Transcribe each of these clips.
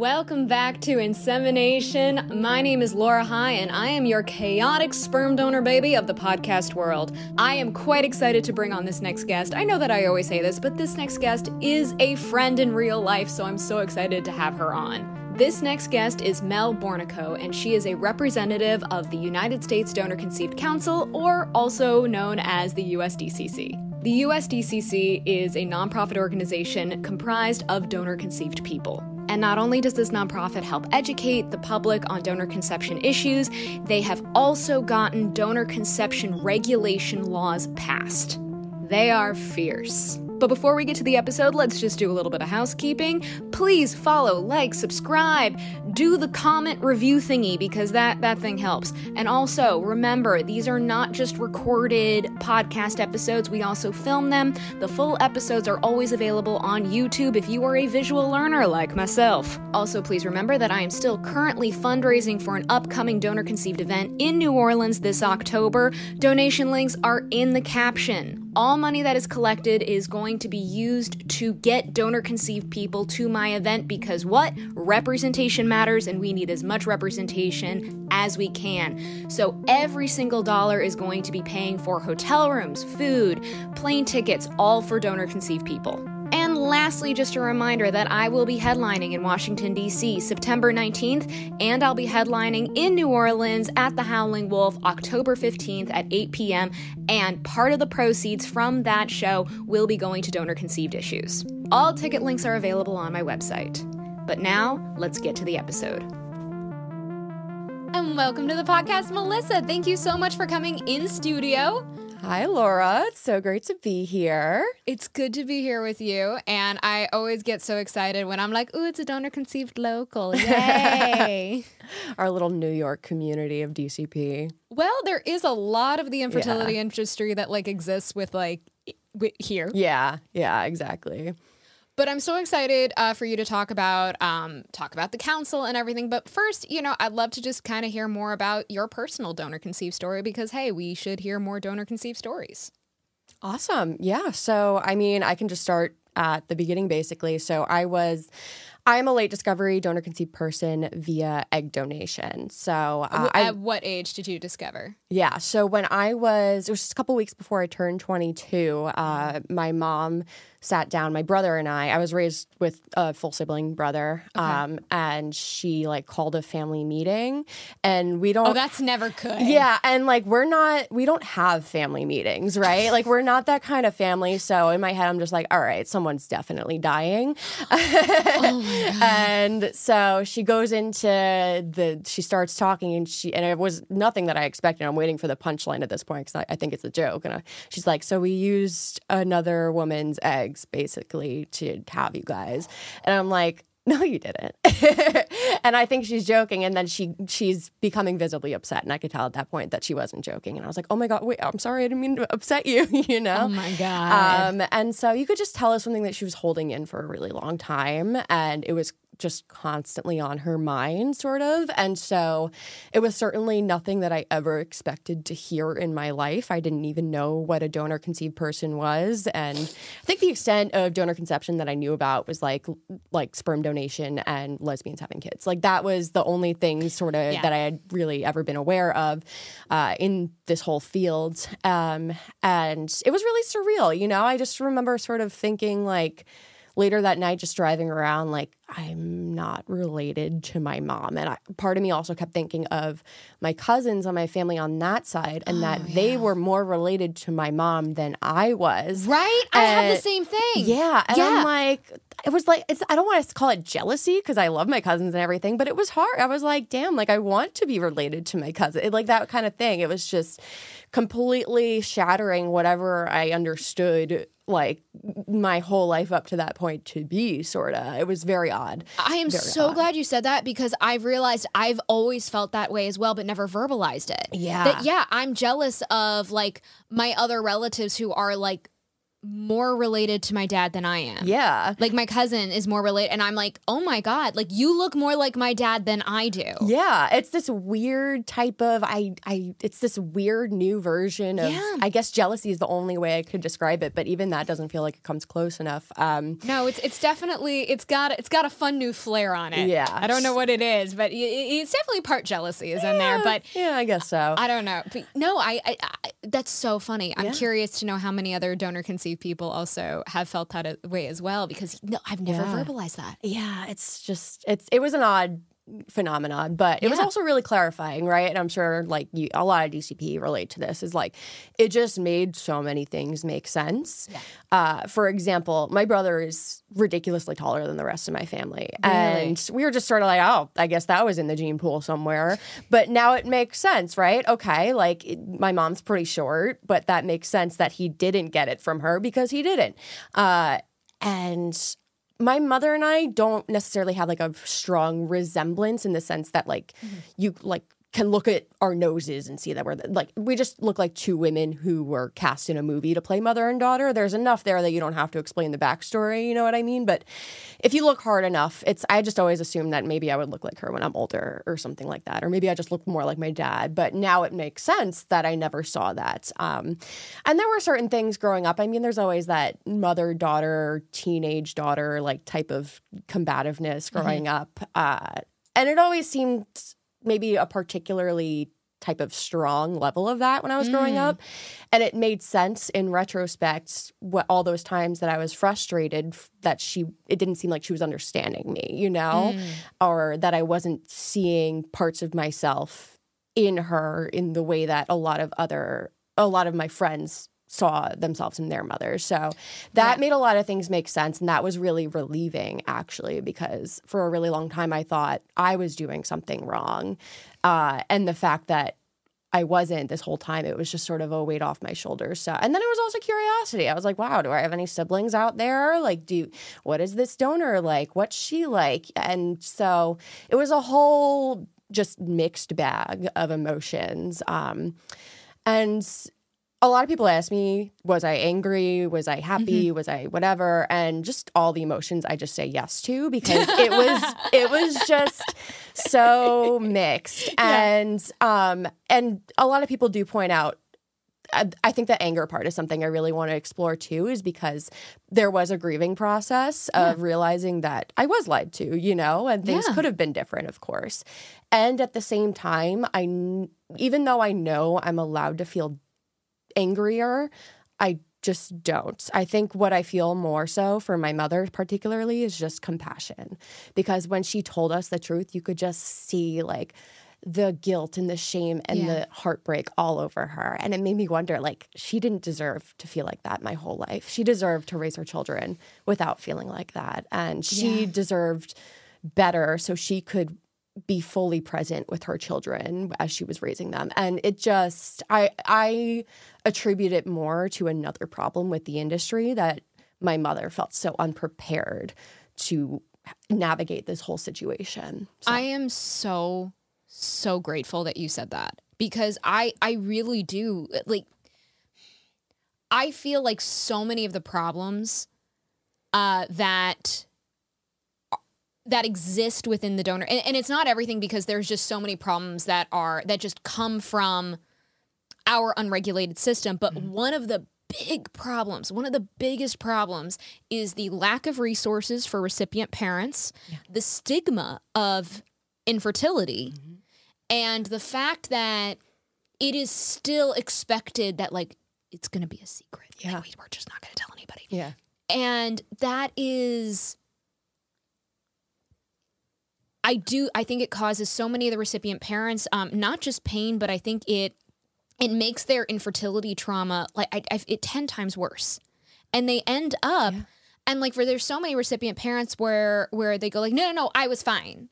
Welcome back to Insemination. My name is Laura High, and I am your chaotic sperm donor baby of the podcast world. I am quite excited to bring on this next guest. I know that I always say this, but this next guest is a friend in real life, so I'm so excited to have her on. This next guest is Mel Bornico, and she is a representative of the United States Donor Conceived Council, or also known as the USDCC. The USDCC is a nonprofit organization comprised of donor conceived people. And not only does this nonprofit help educate the public on donor conception issues, they have also gotten donor conception regulation laws passed. They are fierce. But before we get to the episode, let's just do a little bit of housekeeping. Please follow, like, subscribe, do the comment review thingy because that that thing helps. And also, remember, these are not just recorded podcast episodes, we also film them. The full episodes are always available on YouTube if you are a visual learner like myself. Also, please remember that I am still currently fundraising for an upcoming donor conceived event in New Orleans this October. Donation links are in the caption. All money that is collected is going to be used to get donor conceived people to my event because what? Representation matters and we need as much representation as we can. So every single dollar is going to be paying for hotel rooms, food, plane tickets, all for donor conceived people. Lastly, just a reminder that I will be headlining in Washington, D.C. September 19th, and I'll be headlining in New Orleans at the Howling Wolf October 15th at 8 p.m. And part of the proceeds from that show will be going to donor conceived issues. All ticket links are available on my website. But now, let's get to the episode. And welcome to the podcast, Melissa. Thank you so much for coming in studio. Hi, Laura. It's so great to be here. It's good to be here with you. And I always get so excited when I'm like, ooh, it's a donor conceived local. Yay. Our little New York community of DCP. Well, there is a lot of the infertility yeah. industry that like exists with like here. Yeah, yeah, exactly. But I'm so excited uh, for you to talk about um, talk about the council and everything. But first, you know, I'd love to just kind of hear more about your personal donor conceived story because hey, we should hear more donor conceived stories. Awesome. Yeah. So, I mean, I can just start at the beginning basically. So, I was I'm a late discovery donor conceived person via egg donation. So, uh, at I, what age did you discover? Yeah. So, when I was, it was just a couple weeks before I turned 22, uh, my mom sat down, my brother and I, I was raised with a full sibling brother, okay. um, and she like called a family meeting, and we don't. Oh, that's never good. Yeah, and like we're not, we don't have family meetings, right? like we're not that kind of family. So in my head, I'm just like, all right, someone's definitely dying. oh and so she goes into the, she starts talking, and she, and it was nothing that I expected. I'm waiting for the punchline at this point because I, I, think it's a joke, and I, she's like, so we used another woman's egg eggs basically to have you guys. And I'm like, no you didn't. And i think she's joking and then she she's becoming visibly upset and i could tell at that point that she wasn't joking and i was like oh my god wait i'm sorry i didn't mean to upset you you know? Oh my god. Um, and so you could just tell us something that she was holding in for a really long time and it was just constantly on her mind, sort of. And so it was certainly nothing that I ever expected to hear in my life. I didn't even know what a donor conceived person was. And I think the extent of donor conception that I knew about was like like sperm donation and lesbians having kids. Like that was the only thing sort of yeah. that I had really ever been aware of uh, in this whole field. Um, and it was really surreal, you know. I just remember sort of thinking like later that night just driving around like i'm not related to my mom. And I, part of me also kept thinking of my cousins on my family on that side and oh, that yeah. they were more related to my mom than i was. Right? And, i have the same thing. Yeah. And yeah. i'm like it was like it's i don't want to call it jealousy because i love my cousins and everything but it was hard. I was like damn like i want to be related to my cousin it, like that kind of thing. It was just completely shattering whatever i understood like my whole life up to that point to be sort of it was very odd. I am very so odd. glad you said that because i've realized i've always felt that way as well but never verbalized it. Yeah. That yeah i'm jealous of like my other relatives who are like more related to my dad than I am. Yeah. Like my cousin is more related and I'm like, "Oh my god, like you look more like my dad than I do." Yeah, it's this weird type of I I it's this weird new version of Yeah. I guess jealousy is the only way I could describe it, but even that doesn't feel like it comes close enough. Um No, it's it's definitely it's got it's got a fun new flair on it. Yeah. I don't know what it is, but it, it- it's definitely part jealousy is in there. But yeah, I guess so. I don't know. But no, I, I, I that's so funny. I'm Yeah. curious to know how many other donor conceived people also have felt that a- way as well because no, I've never Yeah. verbalized that. yeah, it's just it's it was an odd phenomenon, but it was also really clarifying, right? And I'm sure like you, a lot of DCP relate to this. Is like it just made so many things make sense. Uh, for example, my brother is ridiculously taller than the rest of my family, and we were just sort of like, oh, I guess that was in the gene pool somewhere. But now it makes sense, right? Okay, like it- my mom's pretty short, but that makes sense that he didn't get it from her because he didn't. Uh, and my mother and I don't necessarily have like a strong resemblance in the sense that like mm-hmm. you like can look at our noses and see that we're like we just look like two women who were cast in a movie to play mother and daughter. There's enough there that you don't have to explain the backstory, you know what I mean? But if you look hard enough, it's I just always assumed that maybe I would look like her when I'm older or something like that, or maybe I just look more like my dad. But now it makes sense that I never saw that. Um, and there were certain things growing up. I mean, there's always that mother daughter, teenage daughter like type of combativeness growing up, uh, and it always seemed maybe a particularly type of strong level of that when I was growing mm. up. And it made sense in retrospect what all those times that I was frustrated f- that she it didn't seem like she was understanding me, you know, mm. or that I wasn't seeing parts of myself in her in the way that a lot of other a lot of my friends saw themselves in their mothers. So that made a lot of things make sense and that was really relieving actually because for a really long time I thought I was doing something wrong. Uh, and the fact that I wasn't this whole time. It was just sort of a weight off my shoulders. So, and then it was also curiosity. I was like, wow, do I have any siblings out there? Like, do what is this donor like? What's she like? And so it was a whole just mixed bag of emotions. Um, and a lot of people ask me, was I angry? Was I happy? Was I whatever? And just all the emotions I just say yes to because it was it was just so mixed. And um and a lot of people do point out I, I think the anger part is something I really want to explore too, is because there was a grieving process of realizing that I was lied to, you know, and things Yeah. could have been different, of course. And at the same time, I, even though I know I'm allowed to feel angrier, I just don't. I think what I feel more so for my mother, particularly, is just compassion. Because when she told us the truth, you could just see like the guilt and the shame and Yeah. the heartbreak all over her. And it made me wonder like, she didn't deserve to feel like that my whole life. She deserved to raise her children without feeling like that. And she Yeah. deserved better so she could be fully present with her children as she was raising them. And it just i i attribute it more to another problem with the industry that my mother felt so unprepared to navigate this whole situation. So- I am so so grateful that you said that because I I really do like I feel like so many of the problems uh that that exist within the donor and, and it's not everything because there's just so many problems that are that just come from our unregulated system but mm-hmm. one of the big problems one of the biggest problems is the lack of resources for recipient parents the stigma of infertility mm-hmm. and the fact that it is still expected that like it's going to be a secret. Yeah. like, we, we're just not going to tell anybody. Yeah. And that is i do i think it causes so many of the recipient parents um, not just pain but i think it it makes their infertility trauma like I, I, it 10 times worse. And they end up and like for there's so many recipient parents where where they go like no no no i was fine.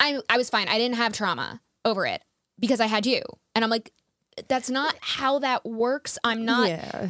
I i was fine. I didn't have trauma over it because i had you. And i'm like that's not how that works. I'm not yeah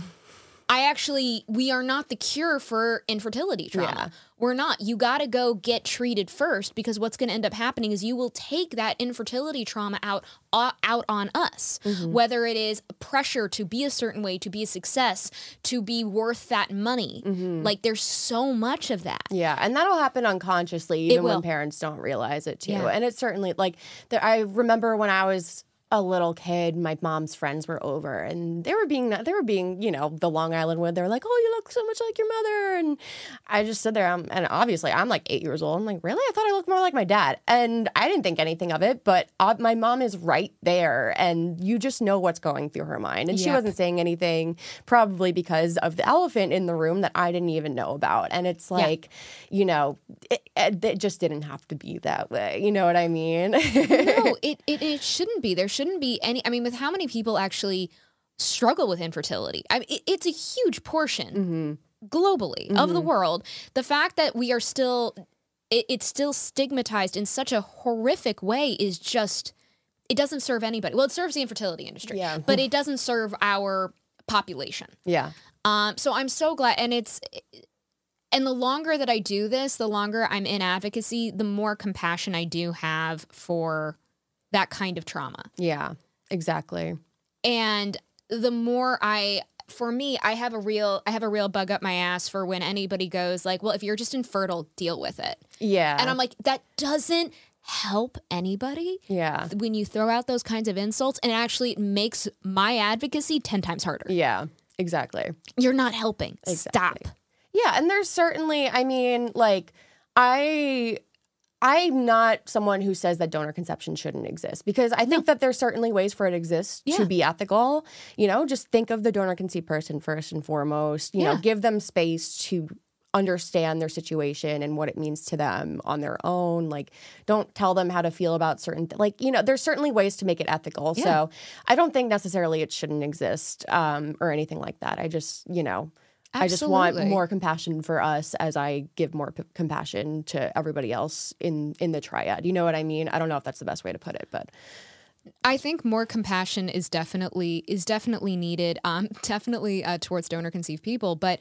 I actually, we are not the cure for infertility trauma. Yeah. We're not. You got to go get treated first because what's going to end up happening is you will take that infertility trauma out uh, out on us. Mm-hmm. Whether it is pressure to be a certain way, to be a success, to be worth that money. Mm-hmm. Like there's so much of that. Yeah, and that'll happen unconsciously, even when parents don't realize it too. Yeah. And it's certainly like there, I remember when I was a little kid, my mom's friends were over, and they were being they were being you know the Long Island wood. They're like, "Oh, you look so much like your mother," and I just stood there, um, and obviously I'm like eight years old. I'm like, really? I thought I looked more like my dad, and I didn't think anything of it. But uh, my mom is right there, and you just know what's going through her mind, and she wasn't saying anything, probably because of the elephant in the room that I didn't even know about. And it's like, you know, it, it it just didn't have to be that way. You know what I mean? no, it, it it shouldn't be. There shouldn't be any. I mean, with how many people actually struggle with infertility, I mean, it, it's a huge portion globally of the world. The fact that we are still, it, it's still stigmatized in such a horrific way is just. It doesn't serve anybody. Well, it serves the infertility industry, Yeah. but it doesn't serve our population. yeah. Um, so I'm so glad, and it's and the longer that I do this, the longer I'm in advocacy, the more compassion I do have for that kind of trauma, Yeah. Exactly. and the more I. For me, I have a real I have a real bug up my ass for when anybody goes like, "Well, if you're just infertile, deal with it." Yeah. And I'm like, that doesn't help anybody yeah. when you throw out those kinds of insults and it actually makes my advocacy 10 times harder. Yeah. Exactly. You're not helping. Exactly. Stop. Yeah, and there's certainly, I mean, like I I'm not someone who says that donor conception shouldn't exist because I think that there's certainly ways for it to exist Yeah. to be ethical. You know, just think of the donor conceived person first and foremost. You know, give them space to understand their situation and what it means to them on their own like don't tell them how to feel about certain th- like you know there's certainly ways to make it ethical so i don't think necessarily it shouldn't exist um, or anything like that i just you know I just want more compassion for us as I give more p- compassion to everybody else in in the triad. You know what I mean? I don't know if that's the best way to put it, but I think more compassion is definitely is definitely needed. Um, definitely uh, towards donor conceived people, but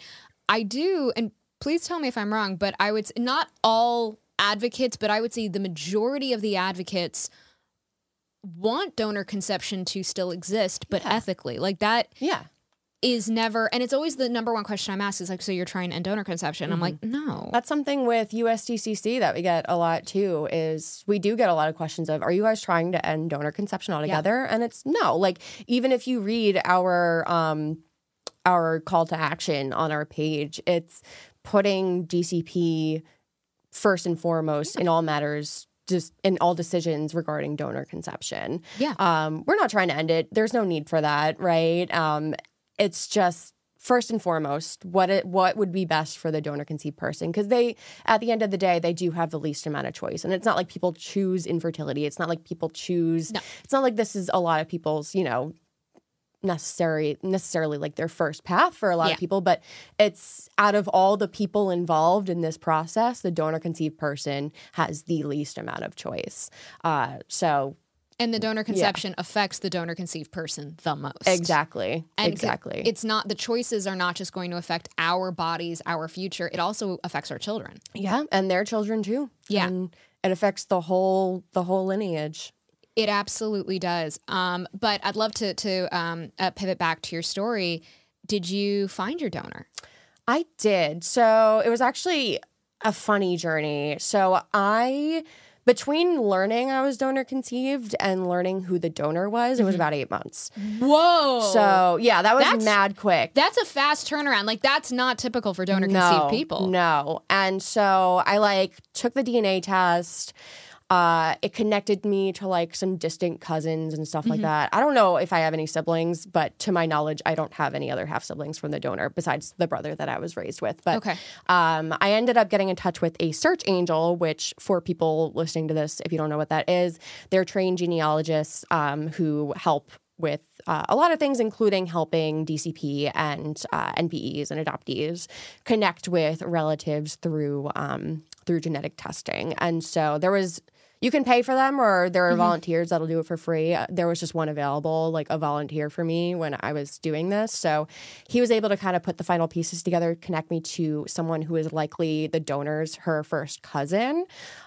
I do, and please tell me if I'm wrong. But I would not all advocates, but I would say the majority of the advocates want donor conception to still exist, but ethically, like that yeah, is never. And it's always the number one question I'm asked is like, so you're trying to end donor conception? I'm like, no. that's something with USDCC that we get a lot too. Is we do get a lot of questions of, are you guys trying to end donor conception altogether? And it's no. Like even if you read our um our call to action on our page, it's putting DCP first and foremost in all matters just in all decisions regarding donor conception. Yeah. Um, we're not trying to end it. There's no need for that, right? Um, it's just first and foremost what it what would be best for the donor conceived person? Because they at the end of the day they do have the least amount of choice. And it's not like people choose infertility. It's not like people choose No. it's not like this is a lot of people's you know necessary necessarily like their first path for a lot Yeah. of people. But it's out of all the people involved in this process the donor conceived person has the least amount of choice. Uh, so And the donor conception affects the donor conceived person the most. exactly And exactly It's not the choices are not just going to affect our bodies, our future. It also affects our children. yeah and their children too Yeah. and it affects the whole the whole lineage It absolutely does. Um, but I'd love to to um, uh, pivot back to your story. Did you find your donor? I did. So it was actually a funny journey. So I, between learning I was donor conceived and learning who the donor was, it was mm-hmm. about eight months. Whoa! So yeah, that was That's- mad quick. that's a fast turnaround. Like that's not typical for donor no, conceived people. No. And so I like took the DNA test. Uh, it connected me to like some distant cousins and stuff Mm-hmm. like that. I don't know if I have any siblings, but to my knowledge, I don't have any other half siblings from the donor besides the brother that I was raised with. But Okay. um, I ended up getting in touch with a search angel, which for people listening to this, if you don't know what that is, they're trained genealogists um, who help with uh, a lot of things, including helping DCP and uh, NPEs and adoptees connect with relatives through um, through genetic testing. And so there was. You can pay for them, or there are volunteers that'll do it for free. Uh, There was just one available, like a volunteer for me when I was doing this. So he was able to kind of put the final pieces together, connect me to someone who is likely the donor's her first cousin.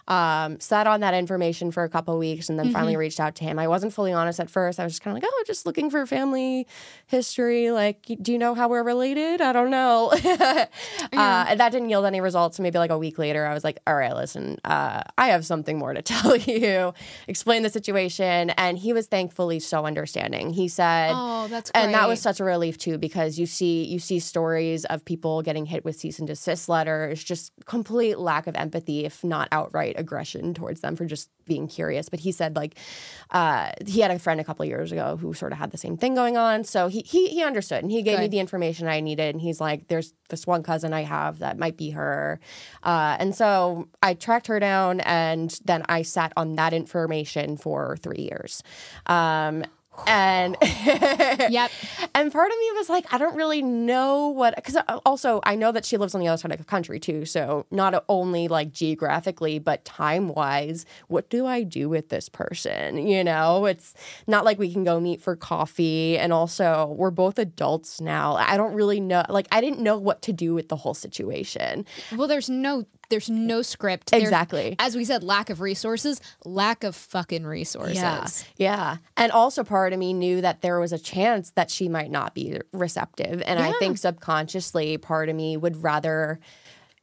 Um, sat on that information for a couple of weeks, and then finally reached out to him. I wasn't fully honest at first. I was just kind of like, oh, just looking for family history. Like, do you know how we're related? I don't know. uh, and that didn't yield any results. So maybe like a week later, I was like, all right, listen, uh, I have something more to tell you. Explain the situation. And he was thankfully so understanding. He said, Oh, that's and that was such a relief too because you see you see stories of people getting hit with cease and desist letters, just complete lack of empathy, if not outright aggression towards them for just being curious. But he said like uh, he had a friend a couple years ago who sort of had the same thing going on, so he he he understood and he gave me the information I needed. And he's like, "There's this one cousin I have that might be her," uh, and so I tracked her down, and then I sat on that information for three years. Um, and Yep. and part of me was like, I don't really know what, because uh, also I know that she lives on the other side of the country too. So not only like geographically, but time wise, what do I do with this person? You know, it's not like we can go meet for coffee. And also, we're both adults now. I don't really know, like, I didn't know what to do with the whole situation. Well, there's no there's no script. There- Exactly. as we said, lack of resources, lack of fucking resources. Yeah. Yeah. And also part of me knew that there was a chance that she might not be receptive. And I think subconsciously part of me would rather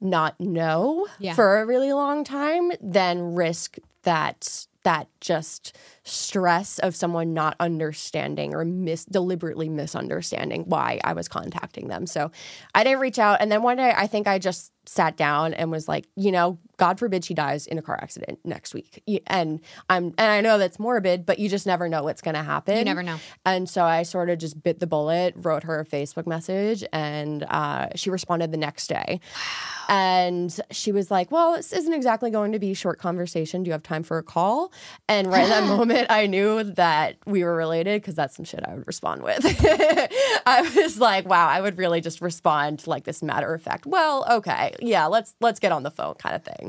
not know Yeah. for a really long time than risk that that just stress of someone not understanding or mis- deliberately misunderstanding why I was contacting them. So I didn't reach out. And then one day I think I just sat down and was like, you know, God forbid she dies in a car accident next week. And I'm and I know that's morbid, but you just never know what's gonna happen. You never know. And so I sort of just bit the bullet, wrote her a Facebook message, and uh, she responded the next day. And she was like, Well, this isn't exactly going to be a short conversation. Do you have time for a call? And right in that moment, I knew that we were related because that's some shit I would respond with. I was like, Wow, I would really just respond like this matter of fact. Well, okay, yeah, let's let's get on the phone kind of thing.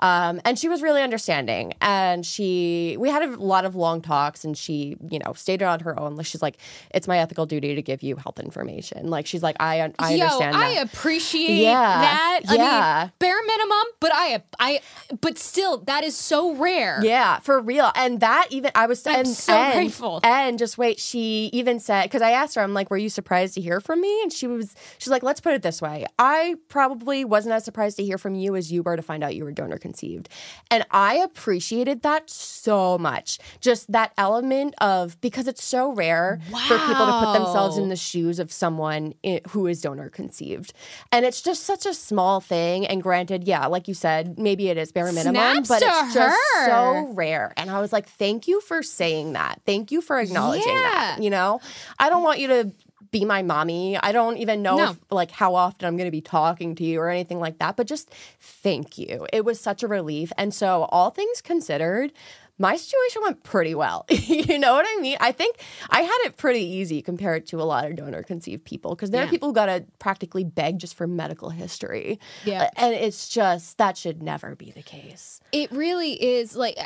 Um, and she was really understanding, and she we had a lot of long talks, and she you know stated on her own. Like she's like, It's my ethical duty to give you health information. Like she's like, I I Yo, understand I that. appreciate Yeah. that. I Yeah. mean, bare minimum, but I, I, but still, that is so rare. Yeah, for real. And that even I was I'm and, so and, grateful. And just wait, she even said because I asked her, I'm like, were you surprised to hear from me? And she was, she's like, let's put it this way: I probably wasn't as surprised to hear from you as you were to find out you were donor conceived, and I appreciated that so much. Just that element of because it's so rare for people to put themselves in the shoes of someone who is donor conceived, and it's just such a small thing. And granted, yeah, like you said, maybe it is bare minimum, Snaps but it's just her. so rare. And I was like, thank you for saying that. Thank you for acknowledging that. You know, I don't want you to be my mommy. I don't even know No. if, like how often I'm going to be talking to you or anything like that, but just thank you. It was such a relief. And so, all things considered, my situation went pretty well. you know what I mean? I think I had it pretty easy compared to a lot of donor conceived people because there are people who got to practically beg just for medical history. Yeah. And it's just, that should never be the case. It really is like,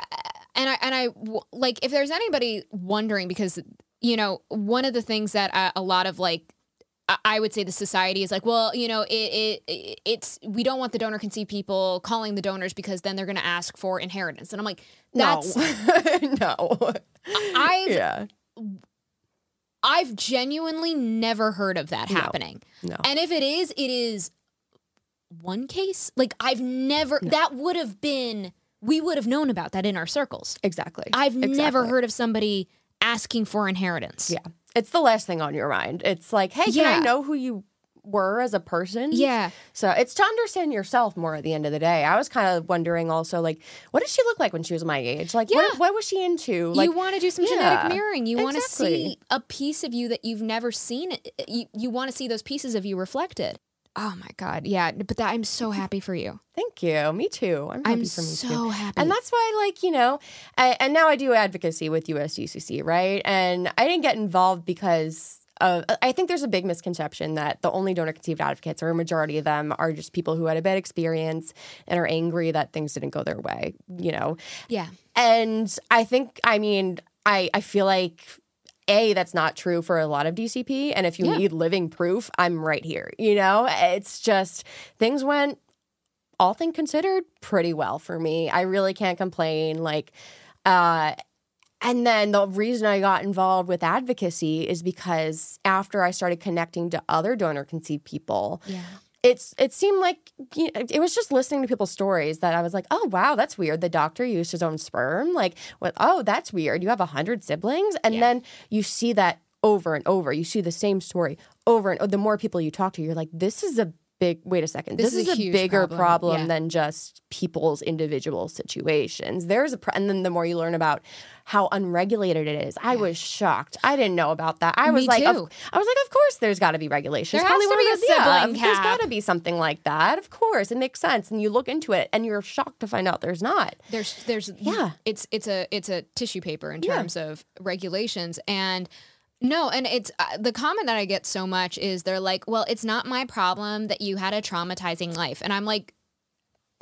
and I and I like if there's anybody wondering because you know one of the things that uh, a lot of like. I- I would say the society is like, well, you know, it, it it's we don't want the donor conceived people calling the donors because then they're going to ask for inheritance, and I'm like, that's no. no. I've yeah. I've genuinely never heard of that happening. No. And if it is, it is one case. Like I've never that would have been we would have known about that in our circles. Exactly. I've never heard of somebody asking for inheritance. Yeah. It's the last thing on your mind. It's like, hey, can I know who you were as a person? Yeah. So it's to understand yourself more at the end of the day. I was kind of wondering also, like, what did she look like when she was my age? Like, Yeah. what, what was she into? Like, you want to do some yeah, genetic mirroring. You want to see a piece of you that you've never seen. You, you want to see those pieces of you reflected. Oh my God. Yeah. But that, I'm so happy for you. thank you. Me too. I'm happy I'm for me so too. happy. And that's why, like, you know, I, and now I do advocacy with USDCC, right? And I didn't get involved because of, uh, I think there's a big misconception that the only donor conceived advocates, or a majority of them, are just people who had a bad experience and are angry that things didn't go their way, you know? yeah. And and I think, I mean, I, I feel like a that's not true for a lot of DCP, and if you Yeah. need living proof, I'm right here. You know, it's just things went all things considered pretty well for me. I really can't complain. Like, uh, and then the reason I got involved with advocacy is because after I started connecting to other donor conceived people, Yeah. It's it seemed like you know, it was just listening to people's stories that I was like, oh wow, that's weird. The doctor used his own sperm. Like, what? Oh, that's weird. You have a hundred siblings, and Yeah. then you see that over and over. You see the same story over and the more people you talk to, you're like, this is a big. Wait a second. This This, is is, a bigger problem. problem, Yeah. than just people's individual situations. There's a, pr- and then the more you learn about how unregulated it is, I was shocked. I didn't know about that. I was Me like, of- I was like, of course, there's got to be regulations. There has Probably to be a yeah, sibling There's cap. got to be something like that. Of course, it makes sense. And you look into it, and you're shocked to find out there's not. there's there's Yeah. it's it's a it's a tissue paper in Yeah. terms of regulations and no and it's uh, the comment that i get so much is they're like well it's not my problem that you had a traumatizing life and i'm like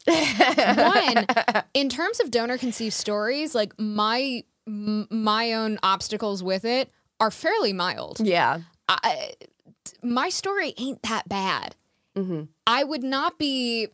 one in terms of donor conceived stories like my m- my own obstacles with it are fairly mild Yeah. I, my story ain't that bad. Mhm. I would not be.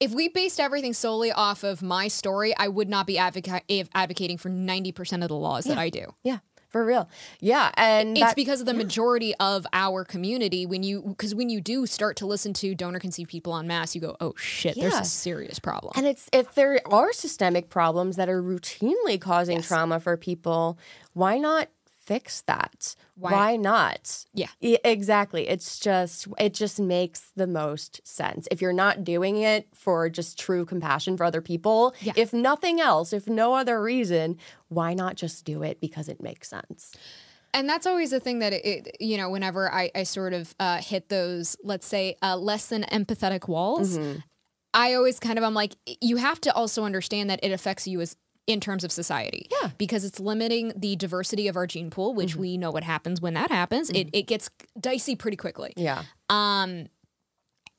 If we based everything solely off of my story, I would not be advoca- advocating for 90% of the laws that I do. Yeah. For real. Yeah. And It's that- because of the majority of our community. When you, because when you do start to listen to donor conceived people en masse, you go, oh shit, there's a serious problem. And it's if there are systemic problems that are routinely causing Yes. trauma for people, why not fix that? Why- Why, not? Yeah. Exactly. It's just it just makes the most sense. If you're not doing it for just true compassion for other people, Yeah. if nothing else, if no other reason, why not just do it because it makes sense? and that's always the thing that it, you know whenever i, I sort of uh, hit those let's say uh, less than empathetic walls i always kind of i'm like you have to also understand that it affects you as in terms of society Yeah. because it's limiting the diversity of our gene pool which we know what happens when that happens it, it gets dicey pretty quickly Yeah. um,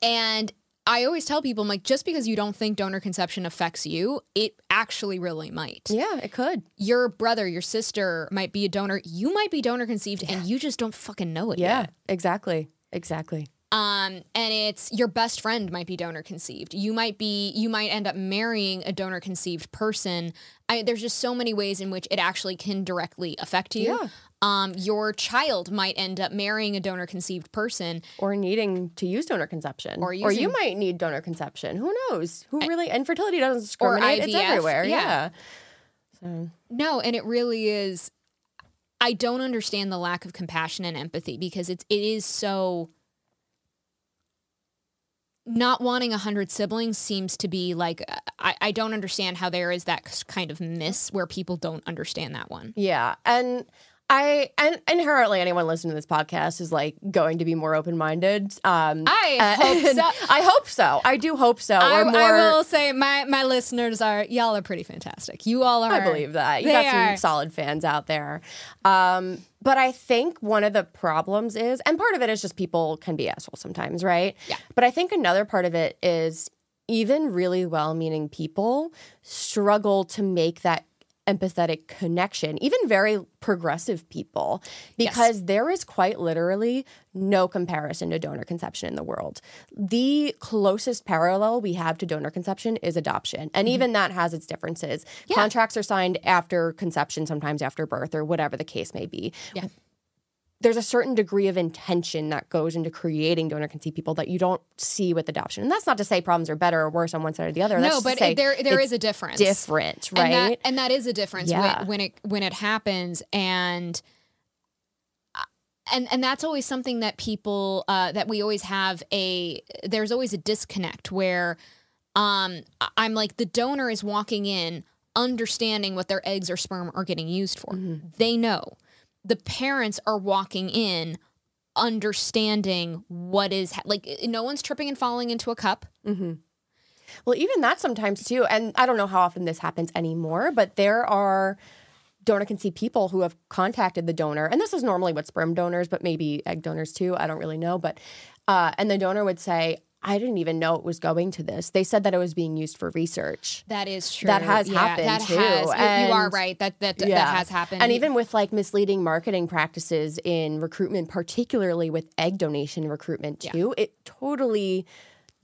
and I always tell people, I'm like, just because you don't think donor conception affects you, it actually really might. Yeah, it could. Your brother, your sister might be a donor. You might be donor conceived, and you just don't fucking know it Yeah, yet. exactly. Exactly. Um, and it's your best friend might be donor conceived. You might be, you might end up marrying a donor conceived person. I, there's just so many ways in which it actually can directly affect you. Yeah. Um, your child might end up marrying a donor conceived person. Or needing to use donor conception. Or or you might need donor conception. Who knows? Who really infertility doesn't discriminate. It's IVF, everywhere. yeah. Yeah. So No, and it really is. I don't understand the lack of compassion and empathy because it's it is so. Not wanting a hundred siblings seems to be like uh, I, I don't understand how there is that kind of miss where people don't understand that one. Yeah, and I and inherently anyone listening to this podcast is like going to be more open minded. Um, I uh, hope so. I hope so. I do hope so. I, more. I will say my my listeners are y'all are pretty fantastic. You all are. I believe that. You got some are. solid fans out there. Um, but I think one of the problems is, and part of it is just people can be assholes sometimes, right? Yeah. But I think another part of it is even really well meaning people struggle to make that empathetic connection, even very progressive people, Yes. because there is quite literally no comparison to donor conception in the world. The closest parallel we have to donor conception is adoption. And mm-hmm. even that has its differences. Yeah. Contracts are signed after conception, sometimes after birth, or whatever the case may be. Yeah. There's a certain degree of intention that goes into creating donor conceived people that you don't see with adoption. And that's not to say problems are better or worse on one side or the other. That's No, but there there is a difference. different, and right? that, and that is a difference Yeah. when, when it when it happens and and and that's always something that people uh, that we always have a there's always a disconnect where um I'm like the donor is walking in understanding what their eggs or sperm are getting used for. They know. The parents are walking in understanding what is ha- like no one's tripping and falling into a cup. Well, even that sometimes too, and I don't know how often this happens anymore, but there are donor conceived people who have contacted the donor, and this is normally with sperm donors, but maybe egg donors too. I don't really know, but uh, and the donor would say, I didn't even know it was going to this. They said that it was being used for research. That is true. That has Yeah, happened, that too. Has, you- you are right. That that that has happened. And even with like misleading marketing practices in recruitment, particularly with egg donation recruitment Yeah. too, it totally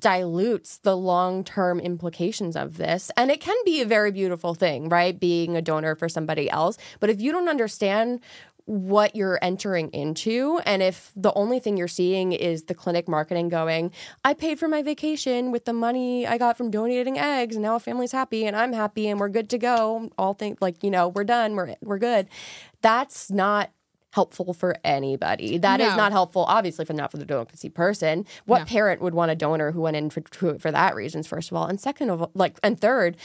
dilutes the long term implications of this. And it can be a very beautiful thing, right? Being a donor for somebody else. But if you don't understand what you're entering into. And if the only thing you're seeing is the clinic marketing going i paid for my vacation with the money i got from donating eggs and now a family's happy and i'm happy and we're good to go. All think like you know we're done we're we're good. That's not helpful for anybody. That is No. not helpful obviously for not for the donor conceived person. What No. parent would want a donor who went in for for that reasons first of all? And second of all like and third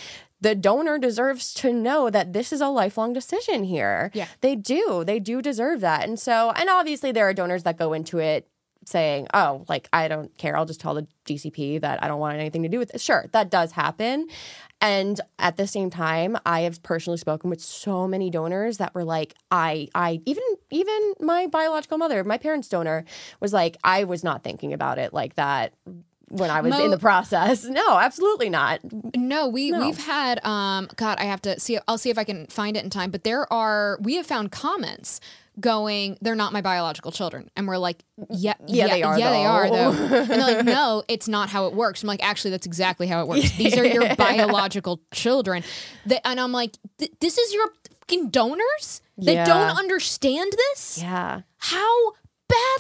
the donor deserves to know that this is a lifelong decision here Yeah. they do. They do deserve that. And so, and obviously, there are donors that go into it saying, oh, like, I don't care. I'll just tell the DCP that I don't want anything to do with it. Sure, that does happen. And at the same time, I have personally spoken with so many donors that were like, I, I, even, even my biological mother, my parents' donor, was like, I was not thinking about it like that when I was Mo- in the process. No, absolutely not. No, we No. we've had um god, I have to see I'll see if I can find it in time, but there are we have found comments going they're not my biological children and we're like yeah Yeah, they are, yeah they are though. though and they're like no it's not how it works i'm like actually that's exactly how it works these are your biological children That- and i'm like this is your fucking donors they Yeah. don't understand this Yeah. how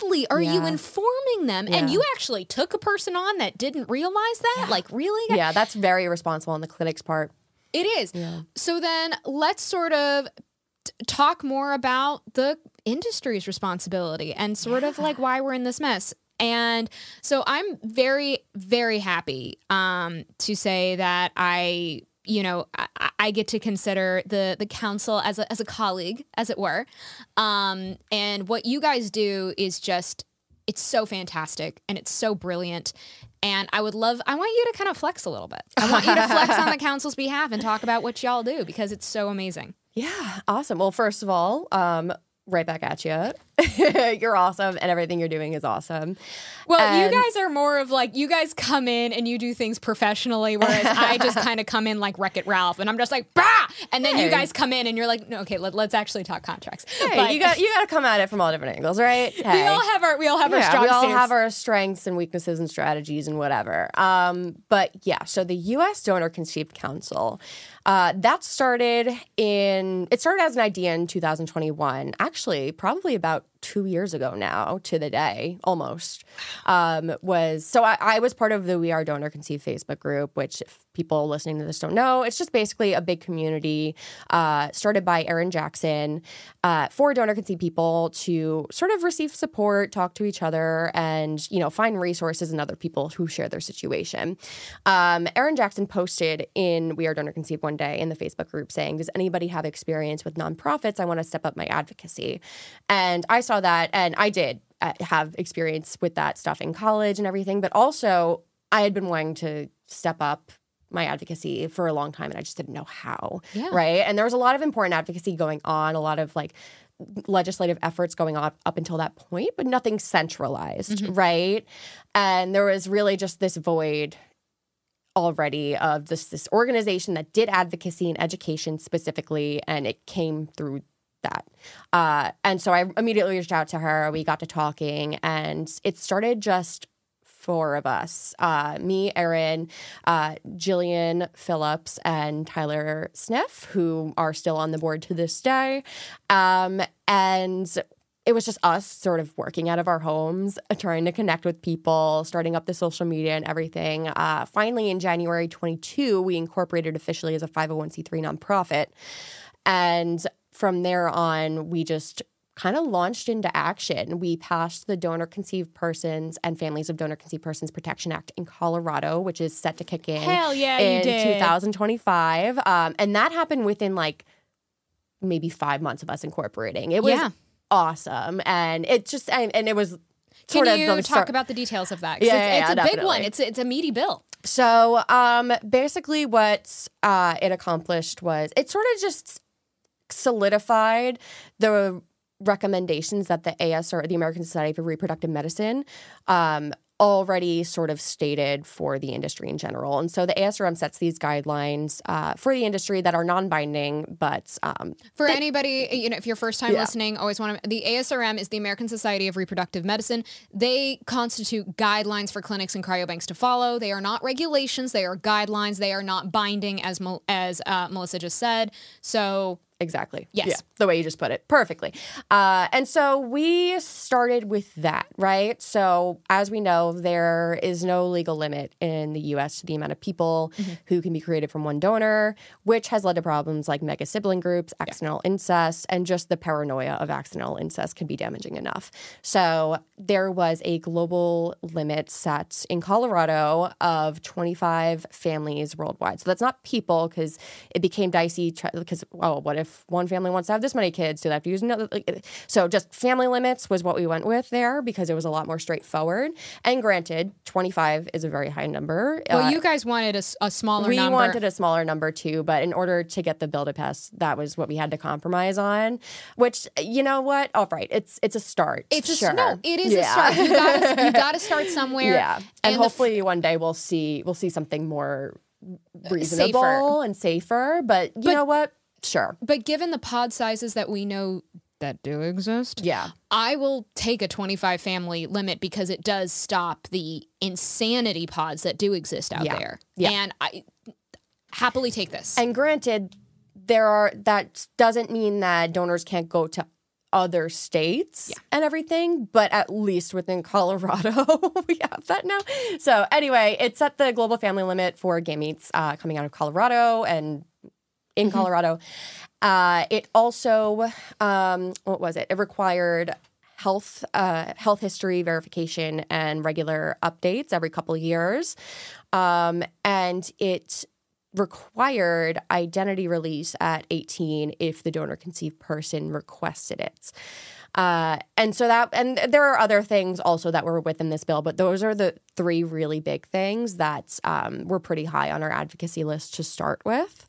badly. Are you informing them? And you actually took a person on that didn't realize that? Like really? Yeah, that's very irresponsible on the clinic's part. it is. So then let's sort of t- talk more about the industry's responsibility and sort of like why we're in this mess. And so I'm very, very happy um, to say that I, you know, I, I get to consider the the council as a as a colleague, as it were. Um, and what you guys do is just it's so fantastic and it's so brilliant. And I would love, I want you to kind of flex a little bit. I want you to flex on the council's behalf and talk about what y'all do because it's so amazing. Yeah, awesome. Well, first of all, um, right back at you. you're awesome, and everything you're doing is awesome. Well, And- you guys are more of like, you guys come in and you do things professionally, whereas I just kind of come in like Wreck It Ralph and I'm just like, bah! And then you guys come in and you're like, no, okay, let, us actually talk contracts. Hey, But you got you got to come at it from all different angles, right? we all have our, we all have our strong we all suits. have our strengths and weaknesses and strategies and whatever. Um, but yeah, so the U.S. Donor Conceived Council uh, that started in it started as an idea in 2021. Actually, probably about two years ago now to the day, almost. Um, was so I, I was part of the We Are Donor Conceived Facebook group, which if people listening to this don't know, it's just basically a big community uh, started by Erin Jackson uh, for donor conceived people to sort of receive support, talk to each other, and you know find resources and other people who share their situation. Um, Erin Jackson posted in We Are Donor Conceived one day in the Facebook group saying, "Does anybody have experience with nonprofits? I want to step up my advocacy." And I saw that, and I did uh, have experience with that stuff in college and everything, but also I had been wanting to step up my advocacy for a long time and I just didn't know how. Yeah. Right. And there was a lot of important advocacy going on, a lot of like legislative efforts going on up until that point, but nothing centralized. Right. And there was really just this void already of this this organization that did advocacy and education specifically and it came through that uh, and so i immediately reached out to her we got to talking and it started just four of us uh, me erin uh, jillian phillips and tyler sniff who are still on the board to this day um, and it was just us sort of working out of our homes, uh, trying to connect with people, starting up the social media and everything. Uh, finally, in January 22, we incorporated officially as a 501c3 nonprofit. And from there on, we just kind of launched into action. We passed the Donor Conceived Persons and Families of Donor Conceived Persons Protection Act in Colorado, which is set to kick in Hell yeah, in 2025. Um, and that happened within like maybe five months of us incorporating. It was Yeah. awesome, and it just and, and it was Can sort of you talk start- about the details of that? Yeah, it's, yeah, it's yeah, a big one. It's a, it's a meaty bill. So, um, basically, what uh, it accomplished was it sort of just solidified the recommendations that the ASR, the American Society for Reproductive Medicine, um, already sort of stated for the industry in general. And so the ASRM sets these guidelines uh, for the industry that are non-binding, but um, for anybody, you know, if you're first time yeah. listening, always want to. The ASRM is the American Society of Reproductive Medicine. They constitute guidelines for clinics and cryobanks to follow. They are not regulations; they are guidelines. They are not binding, as as uh, Melissa just said. So Exactly. Yes. Yeah, the way you just put it perfectly. Uh, and so we started with that, right? So, as we know, there is no legal limit in the US to the amount of people mm-hmm. who can be created from one donor, which has led to problems like mega sibling groups, accidental yeah. incest, and just the paranoia of accidental incest can be damaging enough. So, there was a global limit set in Colorado of 25 families worldwide. So, that's not people because it became dicey because, oh, what if one family wants to have this many kids, do they have to use another? So just family limits was what we went with there because it was a lot more straightforward. And granted, 25 is a very high number. Well, uh, you guys wanted a, a smaller number. we number. wanted a smaller number too, but in order to get the bill to pass, that was what we had to compromise on. Which you know what? Oh, right, it's it's a start. It's a sure. no, it is yeah. a start. You gotta you gotta start somewhere. Yeah, and, and hopefully f- one day we'll see we'll see something more reasonable safer. and safer. But you but, know what? Sure. But given the pod sizes that we know that do exist, yeah, I will take a 25 family limit because it does stop the insanity pods that do exist out yeah. there. Yeah. And I happily take this. And granted, there are that doesn't mean that donors can't go to other states yeah. and everything, but at least within Colorado, we have that now. So anyway, it set the global family limit for gametes uh, coming out of Colorado and in mm-hmm. Colorado. Uh, it also, um, what was it? It required health uh, health history verification and regular updates every couple years, um, and it required identity release at 18 if the donor conceived person requested it. Uh, and so that, and there are other things also that were within this bill, but those are the three really big things that um, were pretty high on our advocacy list to start with.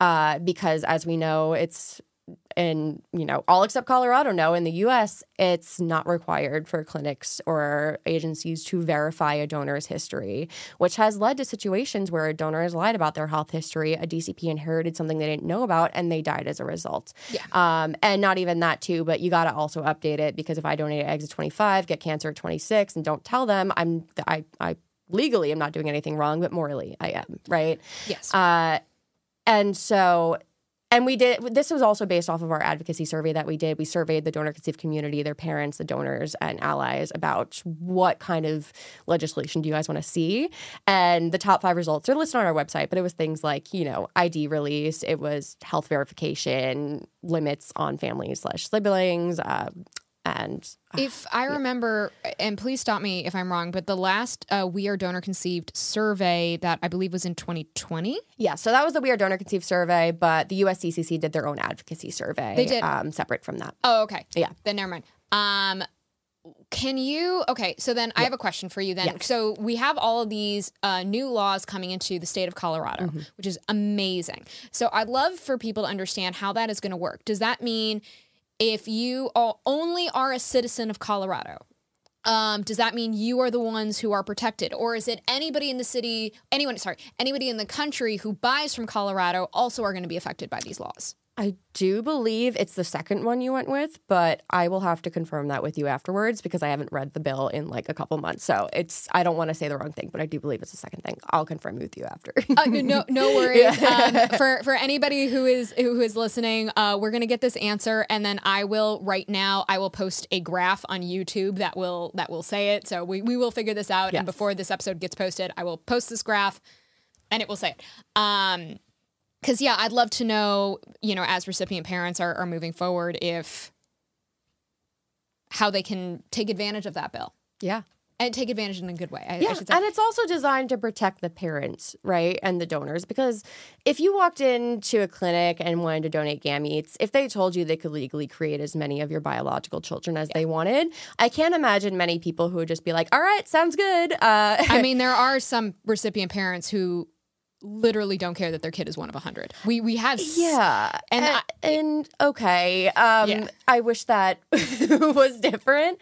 Uh, because as we know, it's in you know all except Colorado no in the US it's not required for clinics or agencies to verify a donor's history which has led to situations where a donor has lied about their health history a DCP inherited something they didn't know about and they died as a result. Yeah. um, and not even that too but you got to also update it because if I donate eggs at 25 get cancer at 26 and don't tell them I'm I I legally am not doing anything wrong but morally I am right? Yes. Uh, and so and we did this was also based off of our advocacy survey that we did. We surveyed the donor conceived community their parents the donors and allies about what kind of legislation do you guys want to see? And the top five results are listed on our website but it was things like you know id release it was health verification limits on families slash siblings uh, and if I remember, and please stop me if I'm wrong, but the last uh, We Are Donor Conceived survey that I believe was in 2020. Yeah, so that was the We Are Donor Conceived survey, but the USDCC did their own advocacy survey. They did. Um, separate from that. Oh, okay. Yeah. Then never mind. Um, can you okay so then i have a question for you then yes. so we have all of these uh, new laws coming into the state of colorado mm-hmm. which is amazing so i'd love for people to understand how that is going to work does that mean if you all only are a citizen of Colorado, um, does that mean you are the ones who are protected? Or is it anybody in the city, anyone, sorry, anybody in the country who buys from Colorado also are going to be affected by these laws? I do believe it's the second one you went with, but I will have to confirm that with you afterwards because I haven't read the bill in like a couple months. So it's I don't want to say the wrong thing, but I do believe it's the second thing. I'll confirm with you after. uh, no, no worries. Yeah. Um, for for anybody who is who is listening, uh, we're gonna get this answer, and then I will right now I will post a graph on YouTube that will that will say it. So we we will figure this out, yes. and before this episode gets posted, I will post this graph, and it will say it. Um, because yeah i'd love to know you know as recipient parents are, are moving forward if how they can take advantage of that bill yeah and take advantage in a good way. I, yeah, I and it's also designed to protect the parents, right, and the donors. Because if you walked into a clinic and wanted to donate gametes, if they told you they could legally create as many of your biological children as yeah. they wanted, I can't imagine many people who would just be like, "All right, sounds good." Uh, I mean, there are some recipient parents who literally don't care that their kid is one of a hundred. We we have Yeah, And and, I- and okay, um, Yeah. I wish that was different,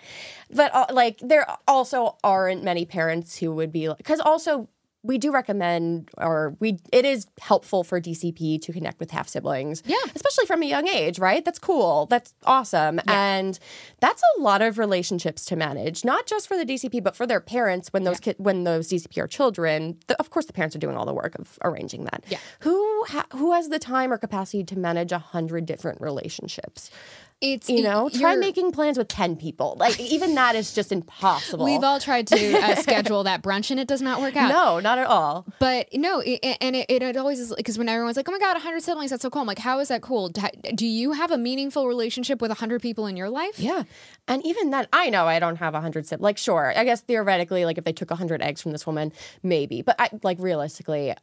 but uh, like there also aren't many parents who would be because also we do recommend or we it is helpful for DCP to connect with half siblings, Yeah. especially from a young age, right? That's cool, that's awesome, and that's a lot of relationships to manage, not just for the DCP but for their parents when those kid when those DCP are children. The, of course, the parents are doing all the work of arranging that. Yeah. Who ha- who has the time or capacity to manage a hundred different relationships? It's You know, try making plans with ten people. Like even that is just impossible. We've all tried to uh, schedule that brunch and it does not work out. no, not at all. But no, it, and it, it always is because when everyone's like, "Oh my god, 100 siblings, that's so cool." I'm like, "How is that cool? Do, you have a meaningful relationship with 100 people in your life?" Yeah, and even then, I know I don't have a hundred siblings. Like, sure, I guess theoretically, like if they took a hundred eggs from this woman, maybe. But I like realistically.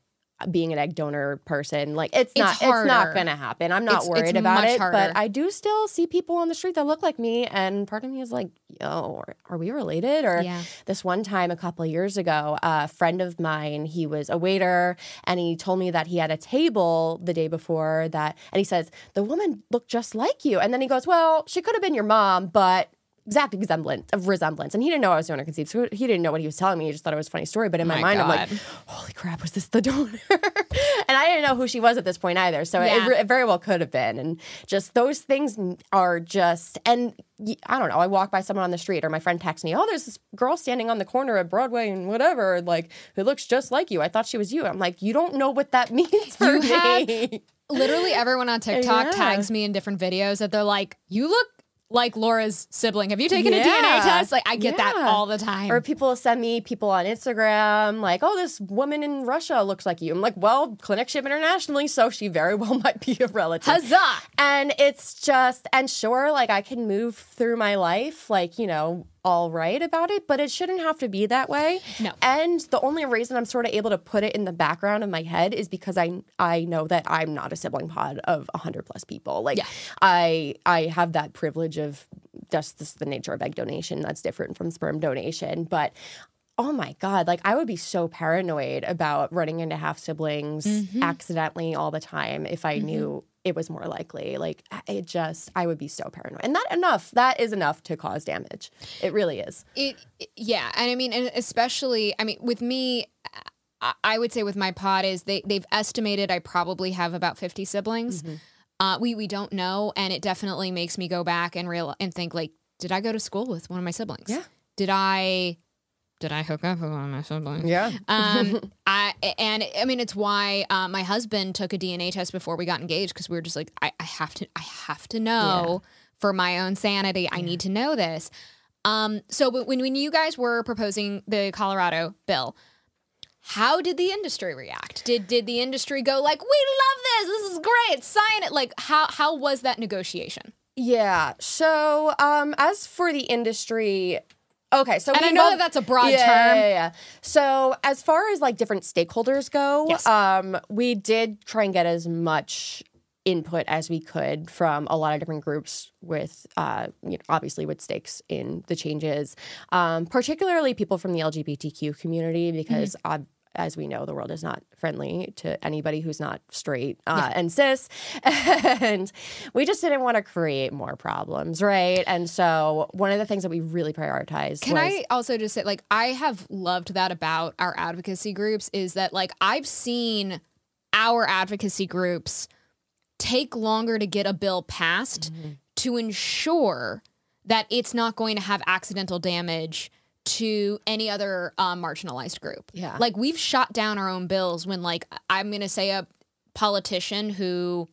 Being an egg donor person, like it's, not, it's not gonna happen. I'm not It's- worried it's about it, harder. but I do still see people on the street that look like me, and part of me is like, "Yo, are, we related?" Or Yeah. this one time a couple of years ago, a friend of mine, he was a waiter and he told me that he had a table the day before that and he says, "The woman looked just like you." And then he goes, "Well, she could have been your mom, but exact resemblance of resemblance." And he didn't know I was donor conceived, so he didn't know what he was telling me. He just thought it was a funny story, but in my, My mind I'm like, "Holy crap, was this the donor?" and I didn't know who she was at this point either. So Yeah. it, it very well could have been. And just those things are just and I don't know. I walk by someone on the street or my friend texts me, "Oh, there's this girl standing on the corner at Broadway and whatever, like who looks just like you. I thought she was you." I'm like, "You don't know what that means for You have- me." Literally, everyone on TikTok Yeah. tags me in different videos that they're like, "You look like Laura's sibling. Have you taken a DNA test?" Like, I get that all the time. Or people send me people on Instagram like, "Oh, this woman in Russia looks like you." I'm like, "Well, clinic ship internationally, so she very well might be a relative." Huzzah! And it's just, and sure, like I can move through my life, like, you know, all right about it, but it shouldn't have to be that way. No. And the only reason I'm sort of able to put it in the background of my head is because I I know that I'm not a sibling pod of 100 plus people. Like Yeah. I I have that privilege of just this, the nature of egg donation that's different from sperm donation, but Oh my God. Like, I would be so paranoid about running into half siblings Mm-hmm. accidentally all the time if I knew it was more likely. Like, it just, I would be so paranoid. And that enough, that is enough to cause damage. It really is. It, it- yeah, and I mean, and especially, I mean, with me, I, I would say with my pod is they they've estimated I probably have about fifty siblings. Mm-hmm. Uh, we we don't know, and it definitely makes me go back and real and think like, did I go to school with one of my siblings? Yeah. Did I? Did I hook up with one of my siblings? Yeah. Um, I and I mean it's why uh, my husband took a DNA test before we got engaged because we were just like I, I have to I have to know for my own sanity I need to know this. Um, so when when you guys were proposing the Colorado bill, how did the industry react? Did did the industry go like we love this this is great sign it like how how was that negotiation? Yeah. So, um, as for the industry, okay. So, And we I know that that's a broad yeah, term. Yeah, yeah, yeah. So, as far as like different stakeholders go, Yes. um, we did try and get as much input as we could from a lot of different groups with uh, you know, obviously with stakes in the changes um, particularly people from the lgbtq community because uh, as we know the world is not friendly to anybody who's not straight uh, and cis. And we just didn't want to create more problems right? And so one of the things that we really prioritized Can was I also just say, like, I have loved that about our advocacy groups is that, like, I've seen our advocacy groups take longer to get a bill passed Mm-hmm. to ensure that it's not going to have accidental damage to any other uh, marginalized group. Yeah. Like, we've shot down our own bills when, like, I'm going to say a politician who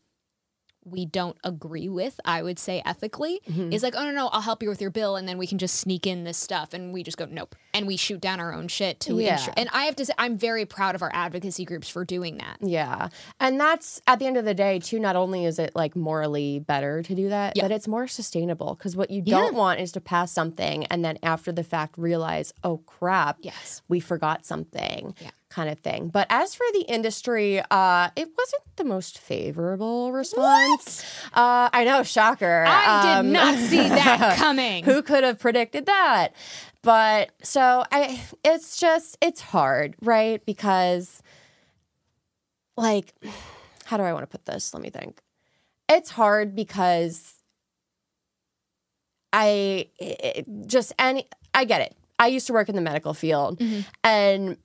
we don't agree with, I would say ethically, Mm-hmm. is like, oh no, no, I'll help you with your bill, and then we can just sneak in this stuff, and we just go nope, and we shoot down our own shit to Yeah. ensure. And I have to say, I'm very proud of our advocacy groups for doing that. Yeah. And that's at the end of the day, too, not only is it like morally better to do that, Yeah. but it's more sustainable. Because what you don't want is to pass something and then after the fact realize, oh crap, Yes. we forgot something. Yeah. Kind of thing. But as for the industry, uh, it wasn't the most favorable response. Uh, I know, shocker. I Um, did not see that coming. who could have predicted that? But so I it's just it's hard, right? Because like how do I want to put this? Let me think. It's hard because I it, just any I get it. I used to work in the medical field Mm-hmm. and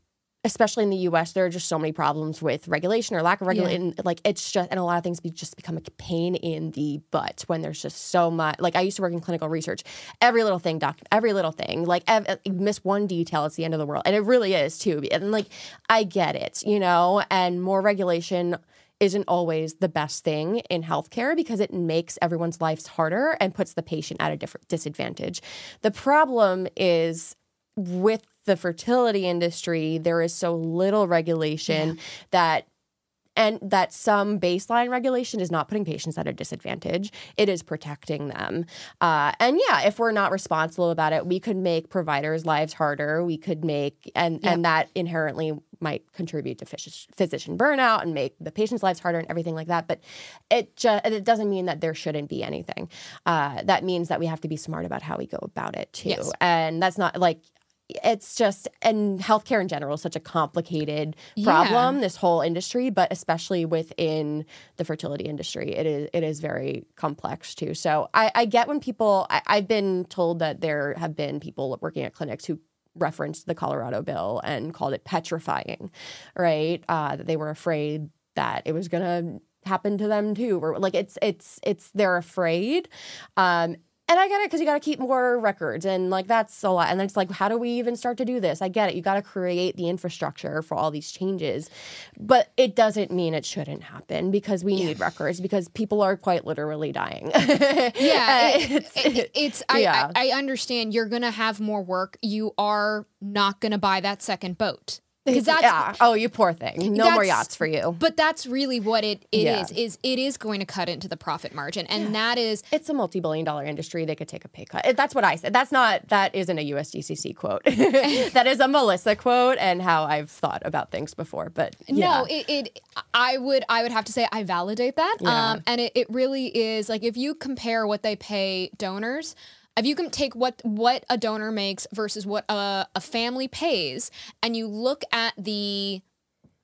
especially in the US there are just so many problems with regulation or lack of regulation like it's just and a lot of things be just become a pain in the butt when there's just so much like I used to work in clinical research. Every little thing doc every little thing like ev- you miss one detail it's the end of the world. And it really is too and like I get it you know? And more regulation isn't always the best thing in healthcare because it makes everyone's lives harder and puts the patient at a different disadvantage. The problem is with the fertility industry, there is so little regulation that and that some baseline regulation is not putting patients at a disadvantage. It is protecting them. Uh, and yeah, if we're not responsible about it, we could make providers' lives harder. We could make and and that inherently might contribute to phys- physician burnout and make the patient's lives harder and everything like that. But it just it doesn't mean that there shouldn't be anything. Uh, that means that we have to be smart about how we go about it too. Yes. And that's not like it's just and healthcare in general is such a complicated Yeah. problem this whole industry but especially within the fertility industry it is it is very complex too. So i, I get when people I, i've been told that there have been people working at clinics who referenced the colorado bill and called it petrifying right? Uh, that they were afraid that it was going to happen to them too. Or like it's it's it's they're afraid. Um and I get it because you got to keep more records and like that's a lot. And then it's like, how do we even start to do this? I get it. You got to create the infrastructure for all these changes, but it doesn't mean it shouldn't happen because we need records because people are quite literally dying. Yeah, Uh, it- it's, it- it's I, yeah. I, I understand you're gonna have more work. You are not gonna buy that second boat because that's yeah. Oh, you poor thing. No more yachts for you. but that's really what it, it is. Yeah. Is it is going to cut into the profit margin, and that is It's a multi-billion dollar industry. They could take a pay cut. That's what I said. That's not. That isn't a USDCC quote. that is a Melissa quote and how I've thought about things before. But yeah. No, it, it. I would. I would have to say I validate that. Yeah. Um, and it, it really is like if you compare what they pay donors. If you can take what what a donor makes versus what a, a family pays, and you look at the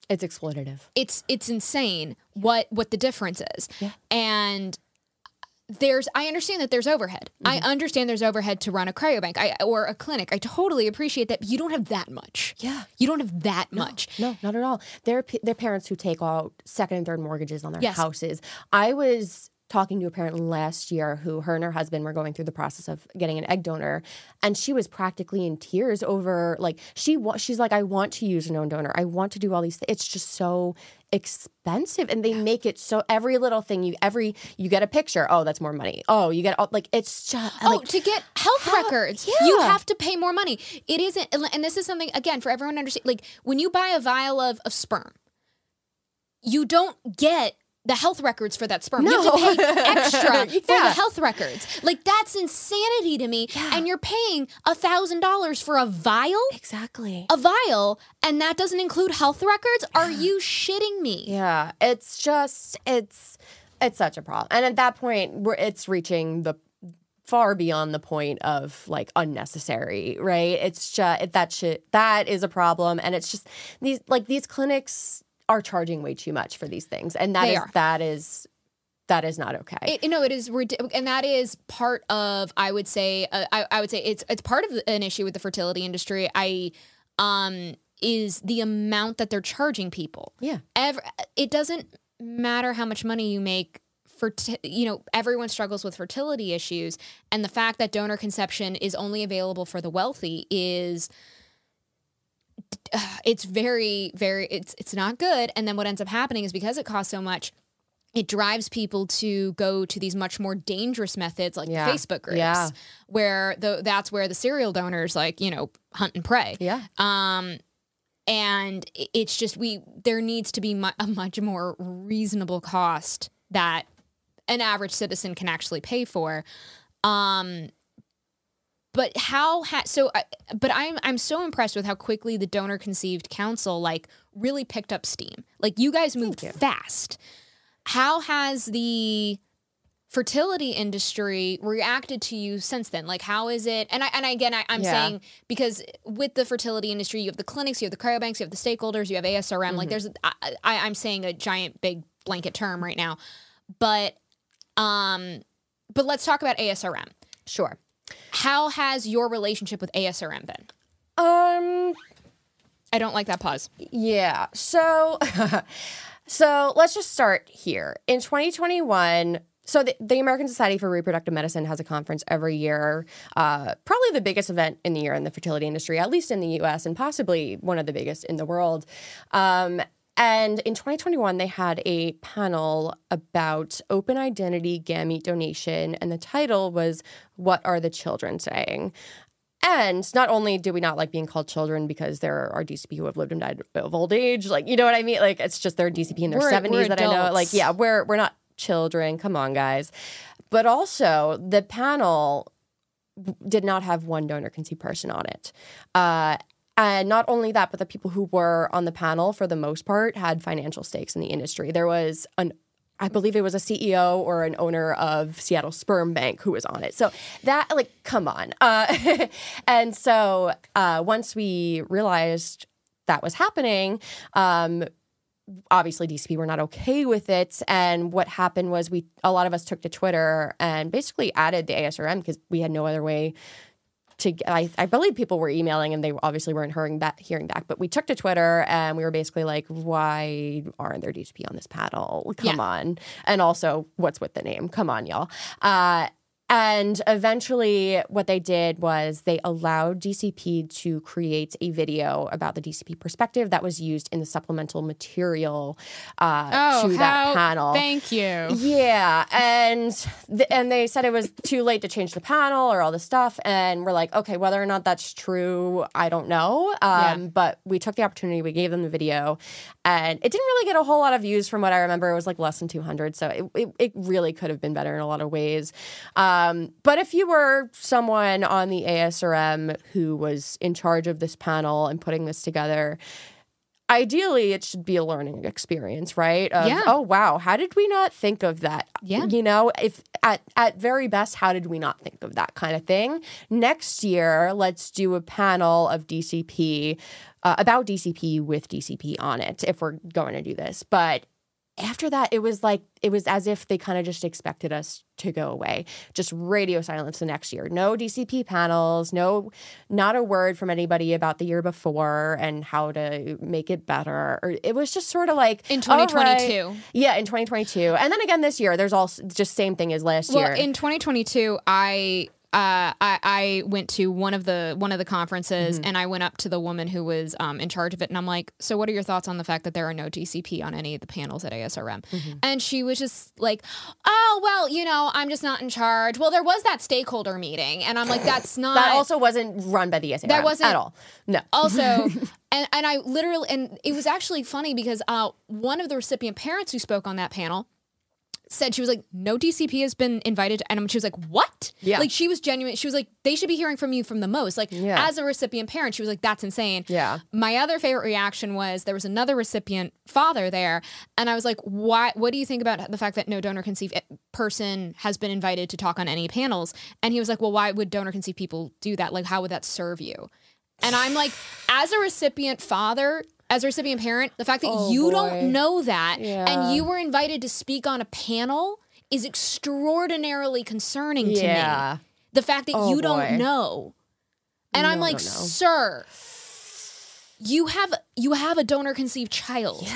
it's exploitative. it's it's insane what what the difference is. yeah. And there's I understand that there's overhead. Mm-hmm. I understand there's overhead to run a cryobank I, or a clinic. I totally appreciate that. But you don't have that much. Yeah. You don't have that much. No, not at all. They're p- they're parents who take out second and third mortgages on their Yes. houses. I was talking to a parent last year who her and her husband were going through the process of getting an egg donor and she was practically in tears over like she wa- she's like I want to use a known donor. I want to do all these things. It's just so expensive and they make it so every little thing you every you get a picture. Oh, that's more money. Oh, you get all like it's just Oh, like to get health how- records, you have to pay more money. It isn't, and this is something again for everyone to understand. Like when you buy a vial of, of sperm, you don't get the health records for that sperm. You have to No. pay extra for the health records. Like that's insanity to me. And you're paying a thousand dollars for a vial, exactly. a vial, and that doesn't include health records. Are you shitting me? Yeah, it's just it's it's such a problem, and at that point, we're, it's reaching the far beyond the point of like unnecessary, right? It's just that shit that is a problem, and it's just these like these clinics are charging way too much for these things, and that They is that is that is not okay. It, you know, it is, and that is part of. I would say, uh, I, I would say it's it's part of an issue with the fertility industry. I, um, is the amount that they're charging people. yeah, Ever, it doesn't matter how much money you make. For you know, everyone struggles with fertility issues, and the fact that donor conception is only available for the wealthy is uh, it's very very it's it's not good and then what ends up happening is because it costs so much it drives people to go to these much more dangerous methods like Yeah. Facebook groups Yeah. where the that's where the serial donors like you know hunt and prey yeah, um and it's just we there needs to be mu- a much more reasonable cost that an average citizen can actually pay for um but how ha- so I but i'm i'm so impressed with how quickly the donor conceived council like really picked up steam like you guys moved you. fast how has the fertility industry reacted to you since then? Like, how is it? And I and again, I, I'm Yeah. saying because with the fertility industry, you have the clinics, you have the cryobanks, you have the stakeholders, you have ASRM. Like, there's I, I, I'm saying a giant big blanket term right now, but um, but let's talk about ASRM. Sure. How has your relationship with ASRM been? Um, I don't like that pause. Yeah. So, so let's just start here. In 2021, so the, the American Society for Reproductive Medicine has a conference every year, uh, probably the biggest event in the year in the fertility industry, at least in the U.S. and possibly one of the biggest in the world. Um, and in 2021, they had a panel about open identity gamete donation, and the title was "What Are the Children Saying?" And not only do we not like being called children because there are DCP who have lived and died of old age, like you know what I mean? Like it's just they're DCP in their We're- seventies we're that I know. Like yeah, we're we're not children. Come on, guys. But also the panel did not have one donor conceived person on it. Uh, and not only that, but the people who were on the panel, for the most part, had financial stakes in the industry. There was an I believe it was a CEO or an owner of Seattle Sperm Bank who was on it. So that, like, come on. Uh, and so uh, once we realized that was happening, um, obviously DCP were not okay with it. And what happened was we, a lot of us took to Twitter and basically added the ASRM because we had no other way to I, I believe people were emailing and they obviously weren't hearing back hearing back but we took to twitter and we were basically like why aren't there dcp on this paddle come Yeah. on. And also what's with the name? Come on y'all. Uh, and eventually what they did was they allowed dcp to create a video about the dcp perspective that was used in the supplemental material uh, to that panel Oh, Thank you. yeah, and th- and they said it was too late to change the panel or all this stuff, and we're like, okay, whether or not that's true, I don't know. Um, Yeah. But we took the opportunity, we gave them the video, and it didn't really get a whole lot of views from what I remember. It was like less than two hundred, so it, it it really could have been better in a lot of ways. Um, but if you were someone on the ASRM who was in charge of this panel and putting this together ideally it should be a learning experience right of, Yeah. oh wow how did we not think of that Yeah. you know if at at very best how did we not think of that kind of thing next year let's do a panel of dcp uh, about dcp with dcp on it if we're going to do this but after that it was like it was as if they kind of just expected us to go away just radio silence the next year no dcp panels no not a word from anybody about the year before and how to make it better or it was just sort of like In all right. 2022. yeah in 2022 and then again this year there's also just same thing as last Well, year in 2022, I. Uh, I, I went to one of the one of the conferences Mm-hmm. and I went up to the woman who was um, in charge of it and I'm like, so what are your thoughts on the fact that there are no DCP on any of the panels at ASRM? Mm-hmm. And she was just like, oh well, you know, I'm just not in charge. Well, there was that stakeholder meeting and I'm like, that's not that also wasn't run by the ASRM That wasn't- at all no also and and I literally and it was actually funny because uh one of the recipient parents who spoke on that panel said she was like no DCP has been invited. And she was like what? Yeah. like she was genuine she was like they should be hearing from you from the most. Like Yeah. as a recipient parent she was like that's insane. Yeah. my other favorite reaction was there was another recipient father there and I was like why what do you think about the fact that no donor conceived eh, person has been invited to talk on any panels? And he was like well why would donor conceived people do that? Like how would that serve you? And I'm like, as a recipient father, as a recipient parent, the fact that Oh, you boy. don't know that Yeah. and you were invited to speak on a panel is extraordinarily concerning to yeah me. The fact that Oh, you boy. don't know. And I'm like, no, no. sir, you have you have a donor conceived child.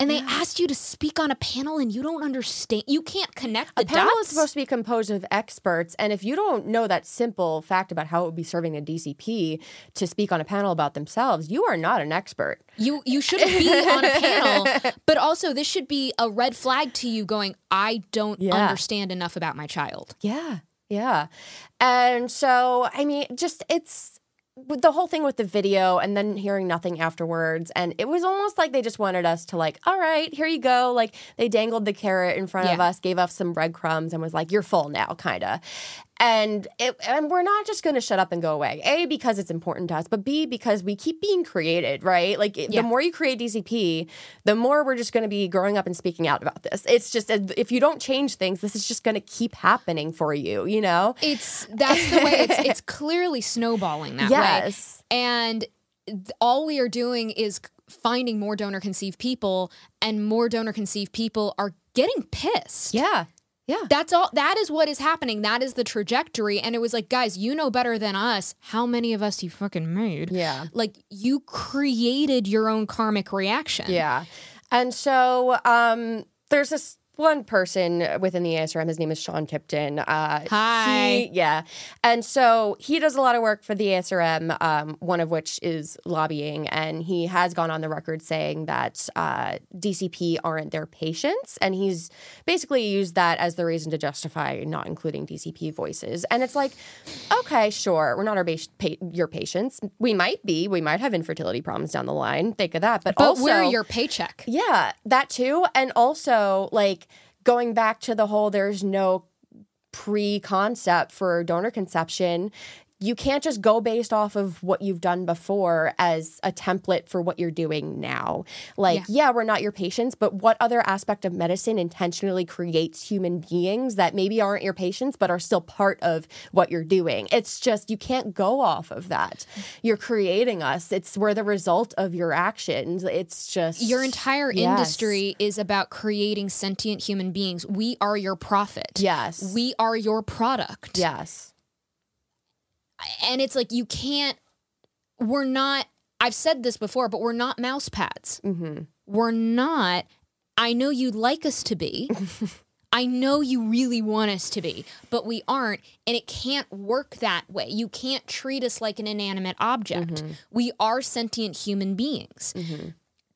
And they asked you to speak on a panel and you don't understand. You can't connect the A panel dots. is supposed to be composed of experts, and if you don't know that simple fact about how it would be serving a DCP to speak on a panel about themselves, you are not an expert. You you shouldn't be on a panel, but also this should be a red flag to you going, I don't Yeah. understand enough about my child. Yeah, yeah. And so, I mean, just it's the whole thing with the video and then hearing nothing afterwards. And it was almost like they just wanted us to, like, all right, here you go. Like, they dangled the carrot in front of us, gave us some breadcrumbs, and was like, you're full now, kind of. And it, and we're not just going to shut up and go away. A because it's important to us, but B because we keep being created, right? Like Yeah. the more you create DCP, the more we're just going to be growing up and speaking out about this. It's just if you don't change things, this is just going to keep happening for you, you know? It's that's the way it's it's clearly snowballing that way. Yes. And all we are doing is finding more donor conceived people and more donor conceived people are getting pissed. Yeah. Yeah. That's all that is what is happening. That is the trajectory and it was like guys, you know better than us how many of us you fucking made. Yeah. Like you created your own karmic reaction. Yeah. And so um, there's this one person within the ASRM. His name is Sean Tipton. Uh, Hi. he- yeah. And so he does a lot of work for the ASRM, um, one of which is lobbying. And he has gone on the record saying that uh, DCP aren't their patients. And he's basically used that as the reason to justify not including DCP voices. And it's like, okay, sure, we're not our pa- your patients. We might be. We might have infertility problems down the line. Think of that. But, But also, we're your paycheck. yeah, that too. And also, like, going back to the whole there's no pre concept for donor conception. You can't just go based off of what you've done before as a template for what you're doing now. Like, Yeah. yeah, we're not your patients, but what other aspect of medicine intentionally creates human beings that maybe aren't your patients, but are still part of what you're doing? It's just, you can't go off of that. You're creating us, it's we're the result of your actions. It's just Your entire Yes. industry is about creating sentient human beings. We are your profit. Yes. We are your product. yes. And it's like you can't we're not I've said this before, but we're not mouse pads. Mm-hmm. We're not I know you'd like us to be. I know you really want us to be, but we aren't, and it can't work that way. You can't treat us like an inanimate object. Mm-hmm. We are sentient human beings.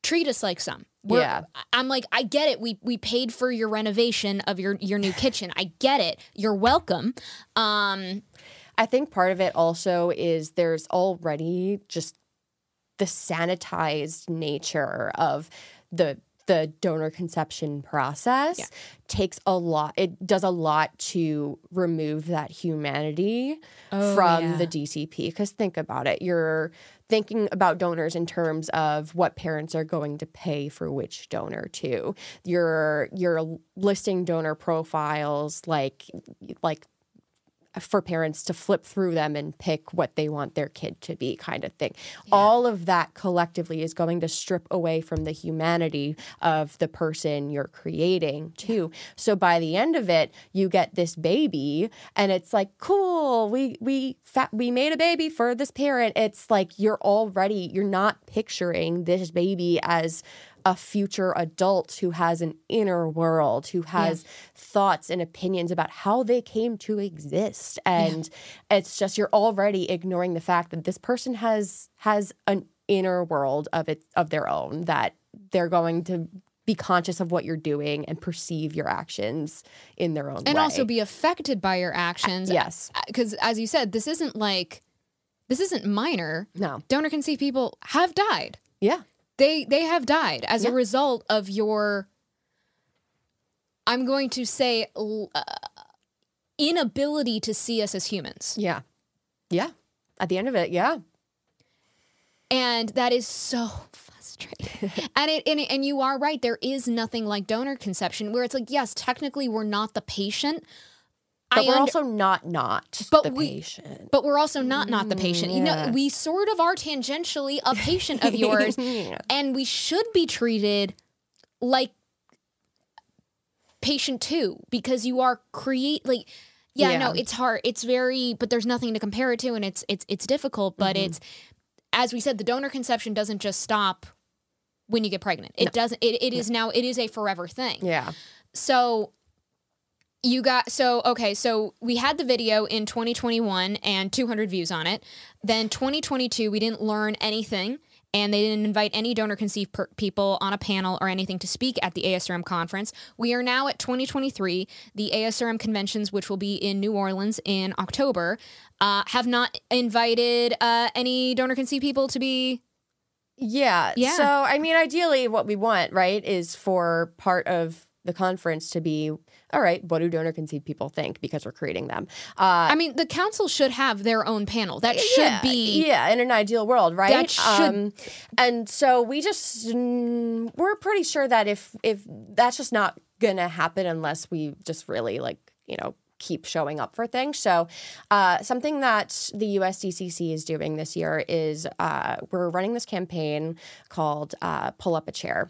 Treat us like some. We're- Yeah. I'm like, I get it. We we paid for your renovation of your your new kitchen. I get it. You're welcome. Um, I think part of it also is there's already just the sanitized nature of the the donor conception process Yeah. takes a lot it does a lot to remove that humanity Oh, from yeah. the DCP because think about it you're thinking about donors in terms of what parents are going to pay for which donor too you're you're listing donor profiles like like for parents to flip through them and pick what they want their kid to be kind of thing. All of that collectively is going to strip away from the humanity of the person you're creating too. So by the end of it you get this baby and it's like cool we we fa- we made a baby for this parent. It's like you're already you're not picturing this baby as a future adult who has an inner world, who has thoughts and opinions about how they came to exist. And it's just you're already ignoring the fact that this person has has an inner world of it of their own that they're going to be conscious of what you're doing and perceive your actions in their own and way. also be affected by your actions. yes. Uh, because as you said, this isn't like this isn't minor. No. Donor conceived people have died. Yeah. They they have died as a result of your. I'm going to say uh, inability to see us as humans, Yeah. Yeah. At the end of it, yeah. and that is so frustrating. and it and, it, and you are right. There is nothing like donor conception where it's like yes, technically we're not the patient. But I we're also not not But the we- patient. but we're also not not the patient. You know, we sort of are tangentially a patient of yours, Yeah. and we should be treated like patient too because you are create like yeah, no it's hard it's very but there's nothing to compare it to and it's it's it's difficult but Mm-hmm. it's as we said the donor conception doesn't just stop when you get pregnant it doesn't it, it is now it is a forever thing Yeah. so you got so okay so we had the video in 2021 and 200 views on it then 2022 we didn't learn anything and they didn't invite any donor conceived per- people on a panel or anything to speak at the ASRM conference. We are now at 2023. The ASRM conventions, which will be in New Orleans in October, uh, have not invited uh, any donor conceived people to be. Yeah. Yeah. So, I mean, ideally, what we want, right, is for part of the conference to be all right, what do donor conceived people think because we're creating them? Uh, I mean, the council should have their own panel. That should yeah, be yeah in an ideal world, right? That should- Um, and so we just mm, we're pretty sure that if if that's just not gonna happen unless we just really like you know keep showing up for things. So uh, something that the USDCC is doing this year is uh, we're running this campaign called uh, Pull Up a Chair.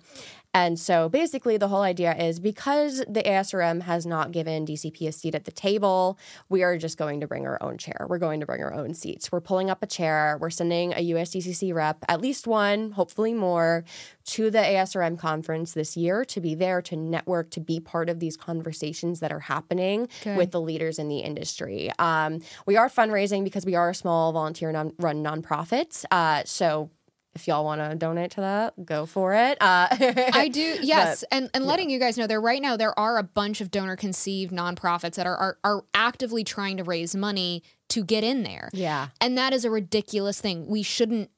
And so basically, the whole idea is because the ASRM has not given DCP a seat at the table, we are just going to bring our own chair. We're going to bring our own seats. We're pulling up a chair. We're sending a USDCC rep, at least one, hopefully more, to the ASRM conference this year to be there, to network, to be part of these conversations that are happening Good. with the leaders in the industry. Um, we are fundraising because we are a small volunteer non- run nonprofit. Uh, so if y'all want to donate to that, go for it. Uh, I do, yes, and and letting you guys know there right now there are a bunch of donor conceived nonprofits that are, are are actively trying to raise money to get in there. Yeah. And that is a ridiculous thing. We shouldn't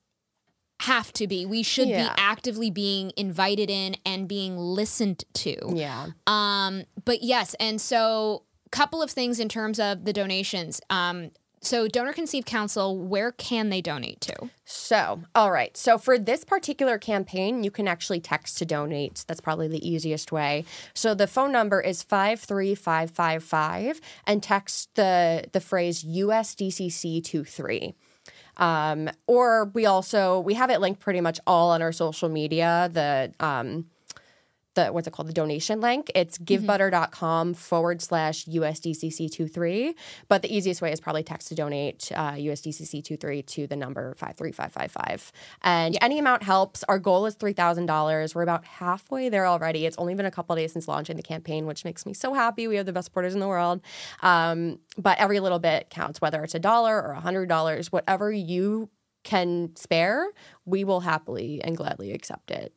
have to be. We should Yeah. be actively being invited in and being listened to. Yeah. Um, but yes, and so couple of things in terms of the donations. Um, so donor conceived council, where can they donate to? So, all right. So, for this particular campaign, you can actually text to donate. That's probably the easiest way. So, the phone number is 53555 and text the, the phrase USDCC23. Um, or we also we have it linked pretty much all on our social media. The um, the what's it called? The donation link. It's givebutter.com forward slash usdcc23 but the easiest way is probably text to donate uh, usdcc23 to the number 53555 and any amount helps. Our goal is $3000 we're about halfway there already. It's only been a couple days since launching the campaign which makes me so happy. We have the best supporters in the world. Um, but every little bit counts whether it's a dollar or a hundred dollars whatever you can spare we will happily and gladly accept it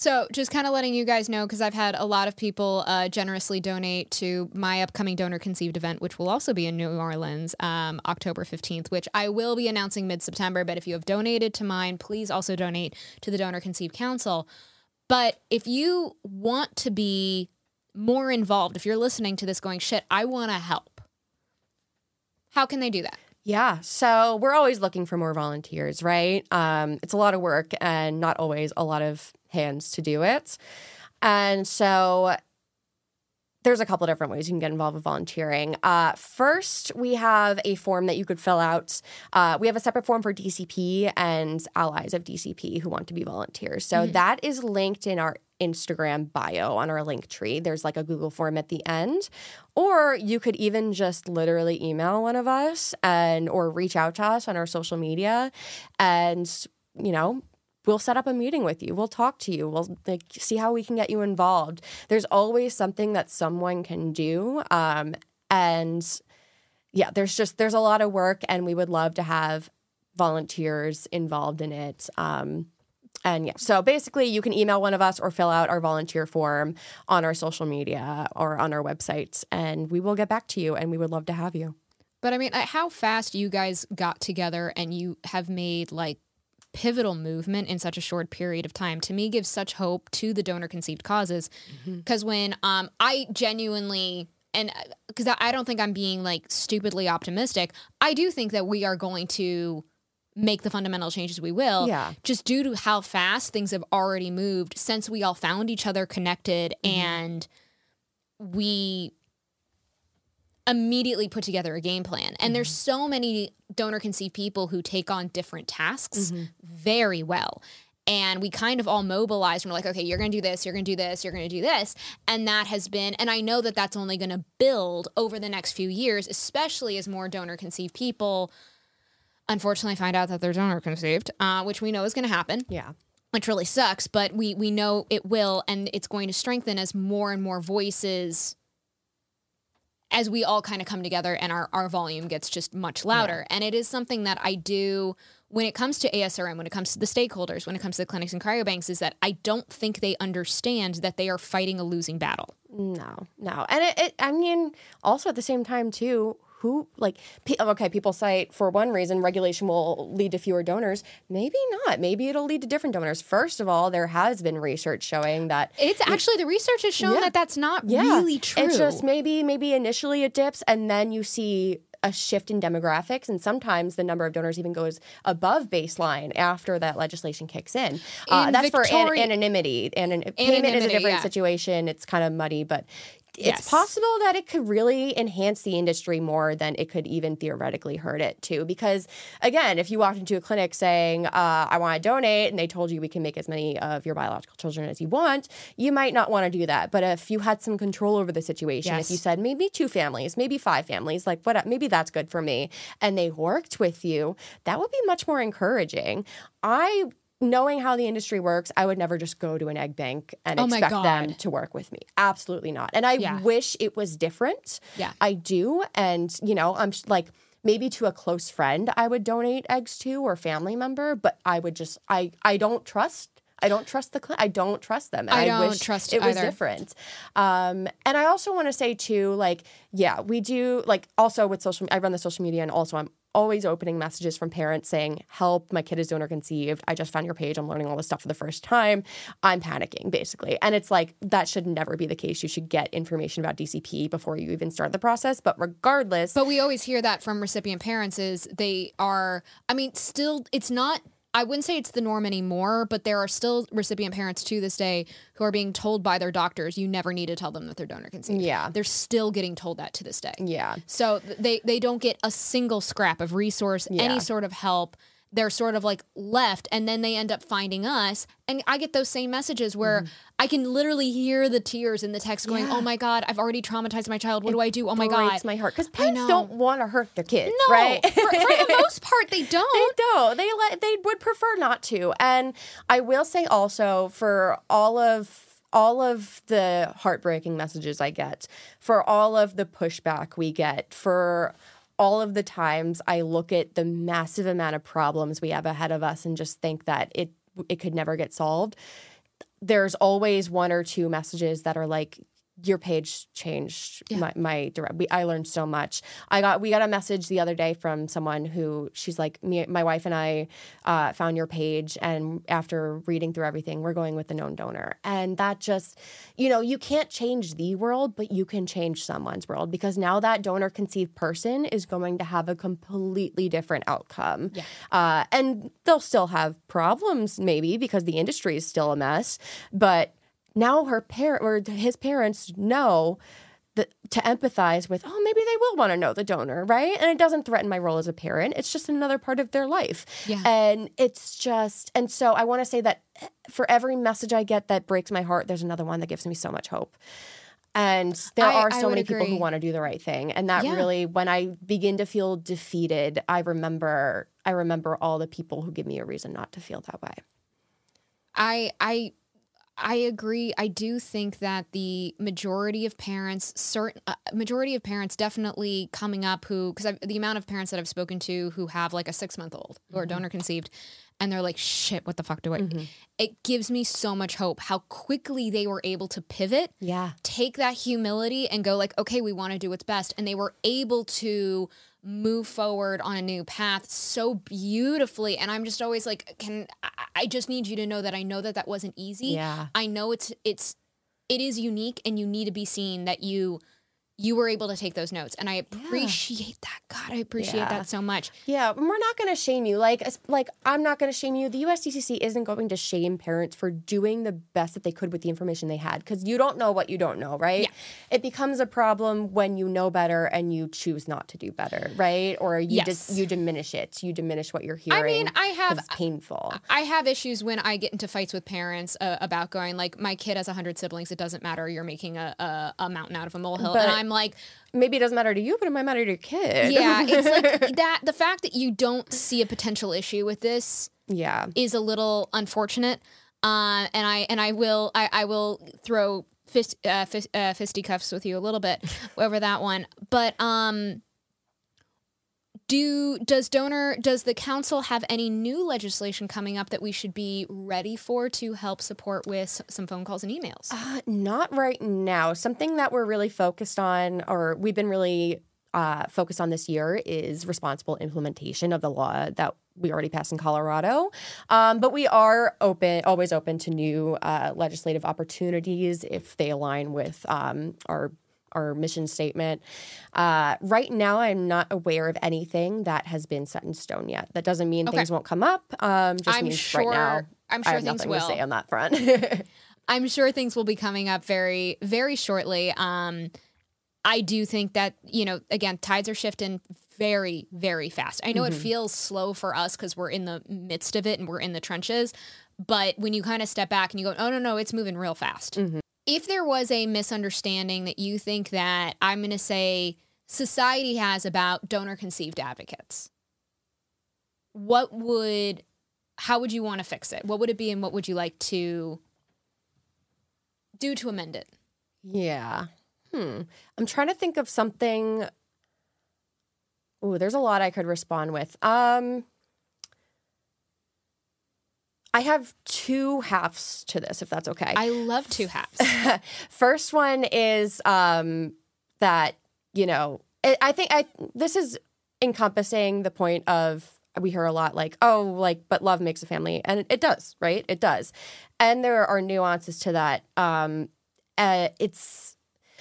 So, just kind of letting you guys know, because I've had a lot of people uh, generously donate to my upcoming donor conceived event, which will also be in New Orleans, um, October 15th, which I will be announcing mid September. But if you have donated to mine, please also donate to the Donor Conceived Council. But if you want to be more involved, if you're listening to this going, shit, I want to help, how can they do that? Yeah, so we're always looking for more volunteers, right? Um, it's a lot of work and not always a lot of hands to do it. And so there's a couple different ways you can get involved with volunteering. Uh, first, we have a form that you could fill out. Uh, we have a separate form for DCP and allies of DCP who want to be volunteers. So that is linked in our Instagram bio on our Linktree. There's like a Google form at the end. Or you could even just literally email one of us and or reach out to us on our social media. And you know we'll set up a meeting with you. We'll talk to you. We'll like, see how we can get you involved. There's always something that someone can do um, and yeah there's just there's a lot of work and we would love to have volunteers involved in it. Um, and yeah so basically you can email one of us or fill out our volunteer form on our social media or on our websites and we will get back to you and we would love to have you. But I mean, uh, how fast you guys got together and you have made like pivotal movement in such a short period of time to me gives such hope to the donor conceived causes because when um I genuinely and because I I don't think I'm being like stupidly optimistic, I do think that we are going to make the fundamental changes we will. Yeah. Just due to how fast things have already moved since we all found each other connected mm-hmm. and we immediately put together a game plan. And there's mm-hmm. so many donor conceived people who take on different tasks mm-hmm. very well. And we kind of all mobilized and we're like, okay, you're going to do this, you're going to do this, you're going to do this. And that has been, and I know that that's only going to build over the next few years, especially as more donor conceived people unfortunately find out that they're donor conceived, uh, which we know is going to happen yeah which really sucks, but we we know it will, and it's going to strengthen as more and more voices, as we all kind of come together, and our our volume gets just much louder. And it is something that I do when it comes to ASRM, when it comes to the stakeholders, when it comes to the clinics and cryobanks, is that I don't think they understand that they are fighting a losing battle. No, no. And it, it I mean, also at the same time, too, who like okay people cite for one reason regulation will lead to fewer donors maybe not maybe it'll lead to different donors first of all there has been research showing that It's actually the research has shown Yeah. that that's not yeah, really true. it's just maybe maybe initially it dips and then you see a shift in demographics and sometimes the number of donors even goes above baseline after that legislation kicks in, uh, In that's for an- anonymity and an, payment is a different yeah. situation it's kind of muddy but it's Yes. possible that it could really enhance the industry more than it could even theoretically hurt it too. Because again, if you walked into a clinic saying, uh, "I want to donate," and they told you we can make as many of your biological children as you want, you might not want to do that. But if you had some control over the situation, Yes. if you said maybe two families, maybe five families, like what, maybe that's good for me, and they worked with you, that would be much more encouraging. I. Knowing how the industry works, I would never just go to an egg bank and Oh expect them to work with me. Absolutely not. And I Yeah. wish it was different. Yeah. I do. And, you know, I'm sh- like, maybe to a close friend I would donate eggs to or family member, but I would just, I, I don't trust. I don't trust the cl- I don't trust them. And I don't wish trust it was either. different. Um, and I also want to say too, like, yeah, we do like also with social. I run the social media, and also I'm always opening messages from parents saying, "Help, my kid is donor conceived. I just found your page. I'm learning all this stuff for the first time. I'm panicking, basically." And it's like that should never be the case. You should get information about DCP before you even start the process. But regardless, But we always hear that from recipient parents is they are I mean still it's not I wouldn't say it's the norm anymore, but there are still recipient parents to this day who are being told by their doctors you never need to tell them that they're donor conceived. Yeah. They're still getting told that to this day. yeah, So they they don't get a single scrap of resource, Yeah. any sort of help. They're sort of like left, and then they end up finding us. And I get those same messages where mm-hmm. I can literally hear the tears in the text going. Yeah. "Oh my god, I've already traumatized my child. What do I do? Oh my god." breaks my heart because parents don't want to hurt their kids, No, right? for, for the most part, they don't. They don't. They let. They would prefer not to. And I will say also for all of all of the heartbreaking messages I get, for all of the pushback we get, for all of the times I look at the massive amount of problems we have ahead of us and just think that it it could never get solved. There's always one or two messages that are like your page changed Yeah. my, my direct we, i learned so much i got we got a message the other day from someone who she's like me my wife and i uh, found your page and after reading through everything we're going with the known donor and that just you know you can't change the world but you can change someone's world because now that donor conceived person is going to have a completely different outcome Yeah. uh, and they'll still have problems maybe because the industry is still a mess but now her parent or his parents know that to empathize with oh maybe they will want to know the donor right? And it doesn't threaten my role as a parent. It's just another part of their life. Yeah. and it's just and so i want to say that eh, for every message i get that breaks my heart there's another one that gives me so much hope. And there I- are so many people who want to do the right thing. And that Yeah. really when i begin to feel defeated i remember i remember all the people who give me a reason not to feel that way. I I I agree. I do think that the majority of parents, certain uh, majority of parents, definitely coming up who because the amount of parents that I've spoken to who have like a six month old who are donor conceived, and they're like, "Shit, what the fuck do I?" Mm-hmm. It gives me so much hope how quickly they were able to pivot yeah take that humility and go like okay we want to do what's best and they were able to move forward on a new path so beautifully and i'm just always like can i, I just need you to know that i know that that wasn't easy Yeah. i know it's it's it is unique and you need to be seen that you you were able to take those notes and i appreciate that god i appreciate Yeah. that so much Yeah, and we're not going to shame you. Like, like I'm not going to shame you. The USDCC isn't going to shame parents for doing the best that they could with the information they had because you don't know what you don't know, right? Yeah. It becomes a problem when you know better and you choose not to do better, right? Or you Yes. just you diminish it. You diminish what you're hearing. i mean i have it's painful. I have issues when I get into fights with parents uh, about going like my kid has hundred siblings. It doesn't matter. You're making a, a, a mountain out of a molehill, But- and I'm like, Maybe it doesn't matter to you, but it might matter to your kid. yeah, it's like that. The fact that you don't see a potential issue with this yeah. is a little unfortunate. Uh, and I and I will I, I will throw fist, uh, fist, uh, fisticuffs with you a little bit over that one. But um, do does donor does the council have any new legislation coming up that we should be ready for to help support with some phone calls and emails? Uh, not right now. Something that we're really focused on, or we've been really uh, focus on this year is responsible implementation of the law that we already passed in Colorado. Um, but we are open, always open to new uh, legislative opportunities if they align with um, our our mission statement. Uh, right now, I'm not aware of anything that has been set in stone yet. That doesn't mean okay. things won't come up. Um, just I'm means sure, right now, I'm sure I have things nothing will. to say on that front. I'm sure things will be coming up very, very shortly. Um, I do think that, you know, again, tides are shifting very, very fast. I know mm-hmm. it feels slow for us because we're in the midst of it and we're in the trenches. But when you kind of step back and you go, oh, no, no, it's moving real fast. Mm-hmm if there was a misunderstanding that you think that I'm going to say society has about donor conceived advocates, what would, how would you want to fix it? What would it be and what would you like to do to amend it? Yeah. Hmm. I'm trying to think of something. Oh, there's a lot I could respond with. Um, I have two halves to this, if that's okay. I love two halves. First one is um, that you know it, I think I this is encompassing the point of we hear a lot like oh like but love makes a family and it, it does right? It does. And there are nuances to that. Um uh, it's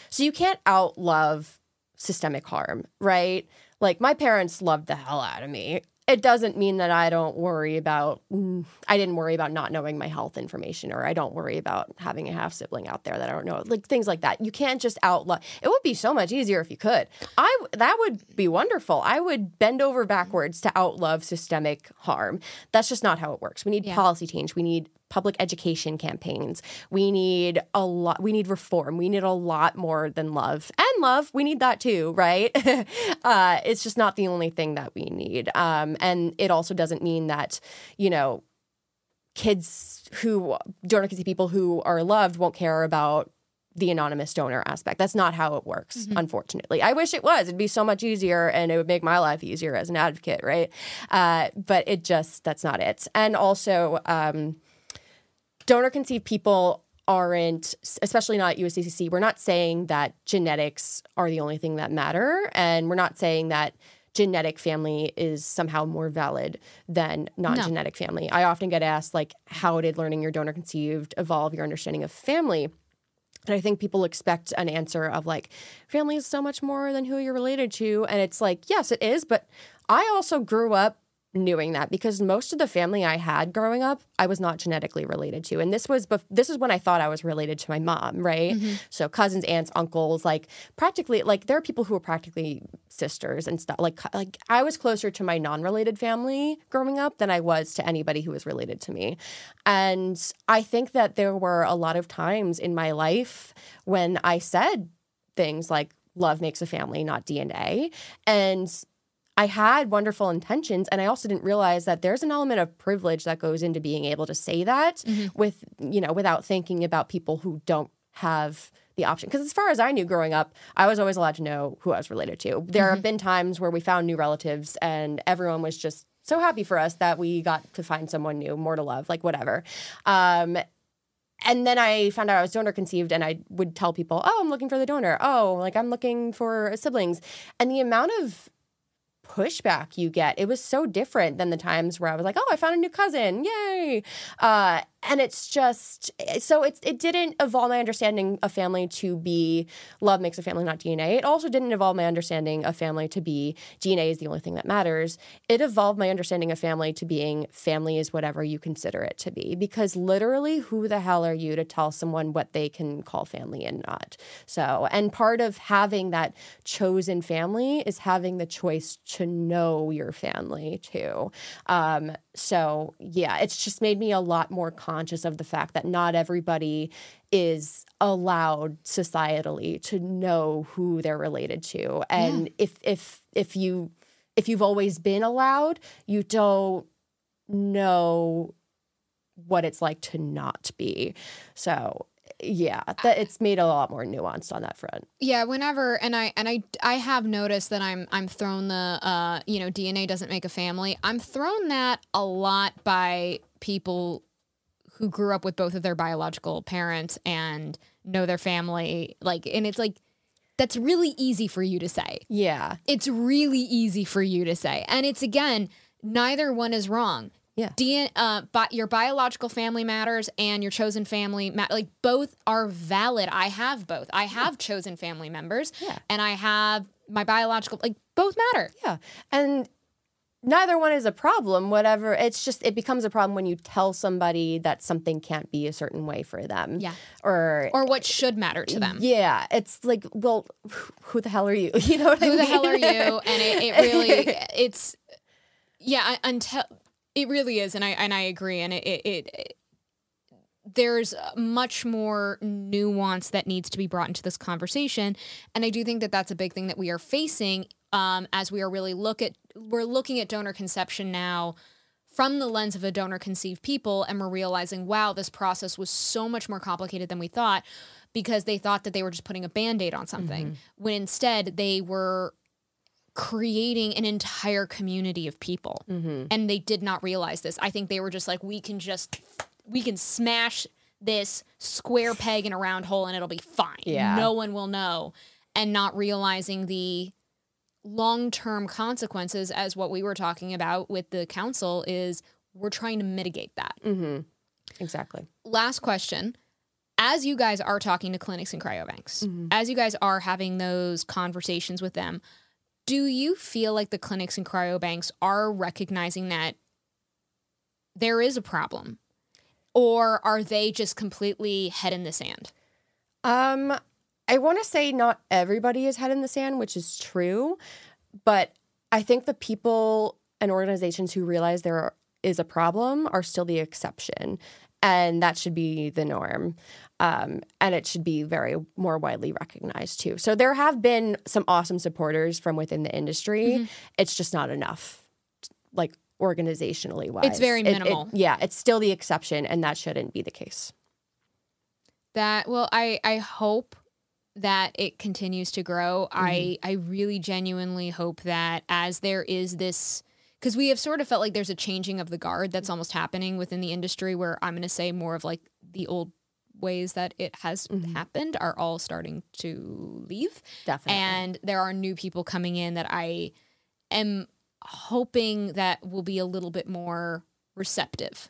so you can't out love systemic harm right? Like my parents loved the hell out of me it doesn't mean that I don't worry about mm, I didn't worry about not knowing my health information or I don't worry about having a half sibling out there that I don't know like things like that. You can't just outlaw. It would be so much easier if you could. I that would be wonderful. I would bend over backwards to outlove systemic harm. That's just not how it works. We need yeah. policy change. We need public education campaigns. We need a lot. We need reform. We need a lot more than love and love. We need that too, right? uh, it's just not the only thing that we need. Um, and it also doesn't mean that you know kids who donor conceived people who are loved won't care about the anonymous donor aspect. That's not how it works, mm-hmm. unfortunately. I wish it was. It'd be so much easier and it would make my life easier as an advocate, right? Uh, but it just, that's not it. And also, um, donor conceived people aren't, especially not USDCC, we're not saying that genetics are the only thing that matter. And we're not saying that genetic family is somehow more valid than non-genetic no. family. I often get asked like how did learning your donor conceived evolve your understanding of family? And I think people expect an answer of like family is so much more than who you're related to and it's like yes it is, but I also grew up knowing that because most of the family I had growing up, I was not genetically related to. And this was bef- this is when I thought I was related to my mom, right? Mm-hmm. So cousins, aunts, uncles, like practically like there are people who are practically sisters and stuff. Like like I was closer to my non-related family growing up than I was to anybody who was related to me. And I think that there were a lot of times in my life when I said things like love makes a family, not DNA. And I had wonderful intentions and I also didn't realize that there's an element of privilege that goes into being able to say that mm-hmm. with you know without thinking about people who don't have the option because as far as I knew growing up I was always allowed to know who I was related to. There mm-hmm. have been times where we found new relatives and everyone was just so happy for us that we got to find someone new, more to love, like whatever. Um, and then I found out I was donor conceived, and I would tell people, "Oh, I'm looking for the donor. Oh, like I'm looking for siblings." And the amount of pushback you get. It was so different than the times where I was like, "Oh, I found a new cousin, yay!" Uh, and it's just so it's it didn't evolve my understanding of family to be love makes a family, not DNA. It also didn't evolve my understanding of family to be DNA is the only thing that matters. It evolved my understanding of family to being family is whatever you consider it to be. Because literally, who the hell are you to tell someone what they can call family and not? So, and part of having that chosen family is having the choice to know your family too. Um, so yeah, it's just made me a lot more conscious of the fact that not everybody is allowed societally to know who they're related to. And yeah. if if if you if you've always been allowed, you don't know what it's like to not be. So yeah that it's made a lot more nuanced on that front yeah whenever and i and i i have noticed that i'm i'm thrown the uh you know dna doesn't make a family i'm thrown that a lot by people who grew up with both of their biological parents and know their family like and it's like that's really easy for you to say. Yeah. It's really easy for you to say. And it's again, neither one is wrong. Yeah. DN, uh, bi- your biological family matters and your chosen family, ma- like both are valid. I have both. I have chosen family members Yeah. and I have my biological, like both matter. Yeah. And neither one is a problem, whatever. It's just, it becomes a problem when you tell somebody that something can't be a certain way for them. Yeah. Or, Or what should matter to them. yeah, it's like, well, who the hell are you? You know what I Who the hell are you? And it, it really, it's, yeah, until it really is. And I, and I agree. And it, it, it there's much more nuance that needs to be brought into this conversation and i do think that that's a big thing that we are facing um, as we are really look at we're looking at donor conception now from the lens of a donor conceived people and we're realizing wow this process was so much more complicated than we thought because they thought that they were just putting a band-aid on something when instead they were creating an entire community of people. And they did not realize this. I think they were just like we can just we can smash this square peg in a round hole and it'll be fine. Yeah. no one will know. And not realizing the long-term consequences as what we were talking about with the council is we're trying to mitigate that. Mm-hmm. Exactly. last question. As you guys are talking to clinics and cryobanks as you guys are having those conversations with them do you feel like the clinics and cryobanks are recognizing that there is a problem? Or are they just completely head in the sand? Um, I want to say not everybody is head in the sand, which is true, but I think the people and organizations who realize there is a problem are still the exception, and that should be the norm. Um, and it should be very more widely recognized too. So there have been some awesome supporters from within the industry. It's just not enough, like organizationally wise. It's very It- it- minimal. yeah, it's still the exception, and that shouldn't be the case. that well i i hope that it continues to grow i Mm-hmm. i really genuinely hope that as there is this because we have sort of felt like there's a changing of the guard that's almost happening within the industry where i'm going to say more of like the old ways that it has Mm-hmm. happened are all starting to leave Definitely. and there are new people coming in that i am hoping that will be a little bit more receptive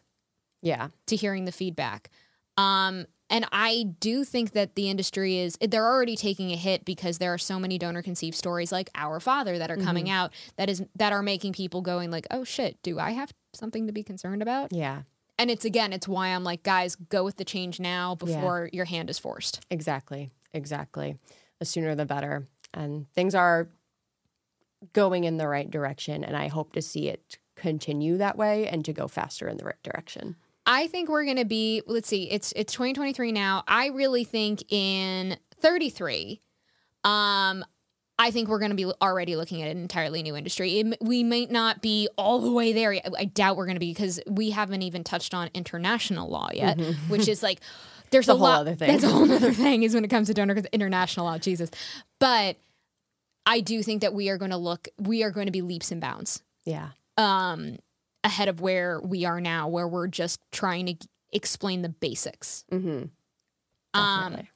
yeah. to hearing the feedback. Um, and I do think that the industry is, they're already taking a hit because there are so many donor conceived stories like Our Father that are coming Mm-hmm. out that is, that are making people going like, oh shit, do I have something to be concerned about? Yeah. And it's again, it's why I'm like, guys, go with the change now before your hand is forced. Exactly. Exactly. The sooner the better. And things are going in the right direction. And I hope to see it continue that way and to go faster in the right direction. I think we're going to be let's see it's it's 2023 now. I really think in 33 um I think we're going to be already looking at an entirely new industry. It we might not be all the way there yet. I doubt we're going to be because we haven't even touched on international law yet, which is like there's a, a whole lot. other thing. That's a whole other thing is when it comes to donor international law. Jesus, but I do think that we are going to look. We are going to be leaps and bounds Yeah. um, ahead of where we are now, where we're just trying to g- explain the basics. Mm-hmm. Um,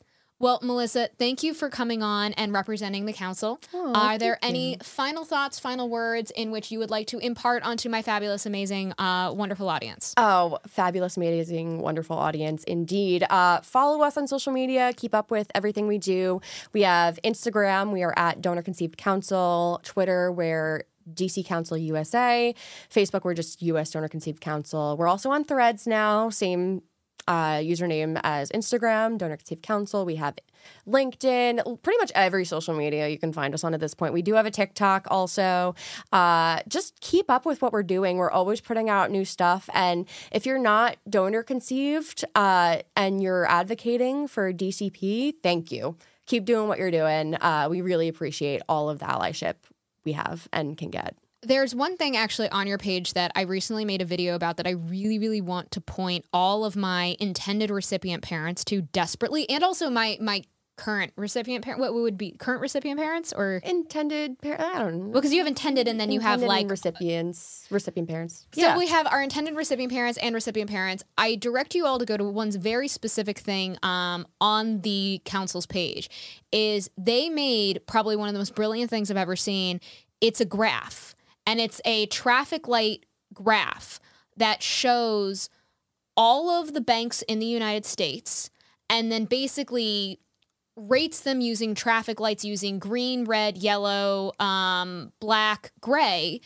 well, Melissa, thank you for coming on and representing the council. are there any final thoughts, final words in which you would like to impart onto my fabulous, amazing, uh, wonderful audience? Oh, fabulous, amazing, wonderful audience indeed. Uh, follow us on social media. Keep up with everything we do. We have Instagram. We are at Donor Conceived Council. Twitter, we're DC Council USA. Facebook, we're just US Donor Conceived Council. We're also on Threads now. Same uh, username as Instagram, Donor Conceived Council. We have LinkedIn, pretty much every social media you can find us on at this point. We do have a TikTok also. Uh, just keep up with what we're doing. We're always putting out new stuff. And if you're not donor conceived uh, and you're advocating for DCP, thank you. Keep doing what you're doing. Uh, we really appreciate all of the allyship we have and can get. There's one thing actually on your page that I recently made a video about that I really, really want to point all of my intended recipient parents to desperately, and also my my current recipient parent. What would be current recipient parents or Intended parent. I don't know. well, because you have intended and then you have like recipients, recipient parents. So yeah. we have our intended recipient parents and recipient parents. I direct you all to go to one's very specific thing um, on the council's page. Is they made probably one of the most brilliant things I've ever seen. It's a graph, and it's a traffic light graph that shows all of the banks in the United States, and then basically rates them using traffic lights using green, red, yellow, um, black, gray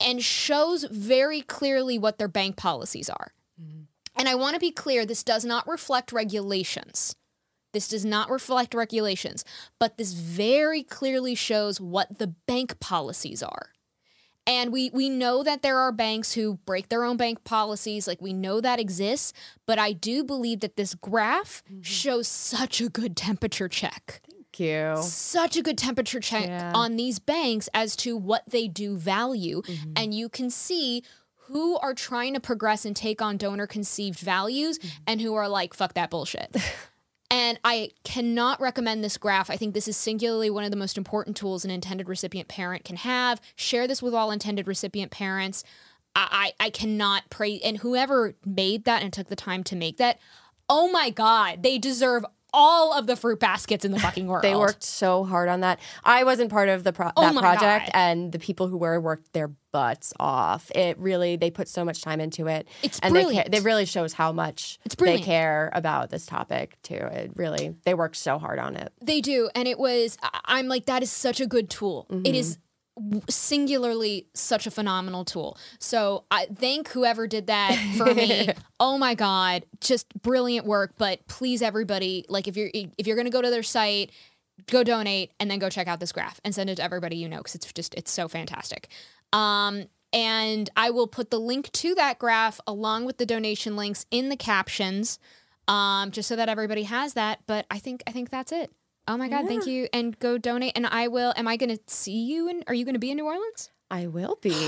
and shows very clearly what their bank policies are. And I want to be clear this does not reflect regulations. This does not reflect regulations, but this very clearly shows what the bank policies are. And we we know that there are banks who break their own bank policies, like we know that exists, but I do believe that this graph mm-hmm. shows such a good temperature check Thank you. such a good temperature check Yeah. on these banks as to what they do value. Mm-hmm. And you can see who are trying to progress and take on donor conceived values mm-hmm. and who are like, fuck that bullshit. and I cannot recommend this graph. I think this is singularly one of the most important tools an intended recipient parent can have. Share this with all intended recipient parents. I, I, I cannot pray. And whoever made that and took the time to make that, oh my God, they deserve all of the fruit baskets in the fucking world. They worked so hard on that. I wasn't part of the pro- Oh that project, God. and the people who were worked their butts off. It really they put so much time into it. It's and they brilliant. They really shows how much It's they care about this topic too. It really they worked so hard on it. They do, and it was. I'm like, that is such a good tool. It mm-hmm. is singularly such a phenomenal tool. So I thank whoever did that for me. oh my god, just brilliant work. But please, everybody, like if you're if you're gonna go to their site, go donate, and then go check out this graph and send it to everybody you know because it's just it's so fantastic. Um, and I will put the link to that graph along with the donation links in the captions, um, just so that everybody has that. But I think I think that's it. Oh my god, thank you, and go donate. And I will. Am I going to see you? And are you going to be in New Orleans? I will be.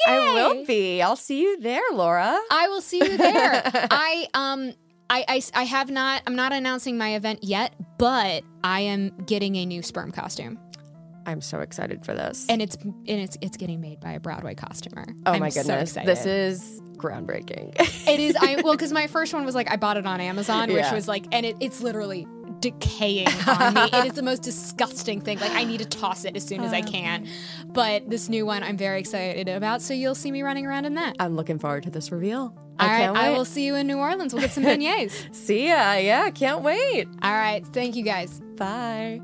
Okay, yay. I will be. I'll see you there, Laura. I will see you there. I um I, I I have not I'm not announcing my event yet, but I am getting a new sperm costume. I'm so excited for this. And it's and it's it's getting made by a Broadway costumer. oh I'm my so goodness, excited. this is groundbreaking. It is I well because my first one was like I bought it on Amazon, which Yeah. was like and it, it's literally decaying on me. It is the most disgusting thing. Like I need to toss it as soon as I oh. can. But this new one I'm very excited about. So you'll see me running around in that. I'm looking forward to this reveal. All I right, can't I will see you in New Orleans. We'll get some beignets. See ya. Yeah, can't wait. All right, thank you guys. Bye.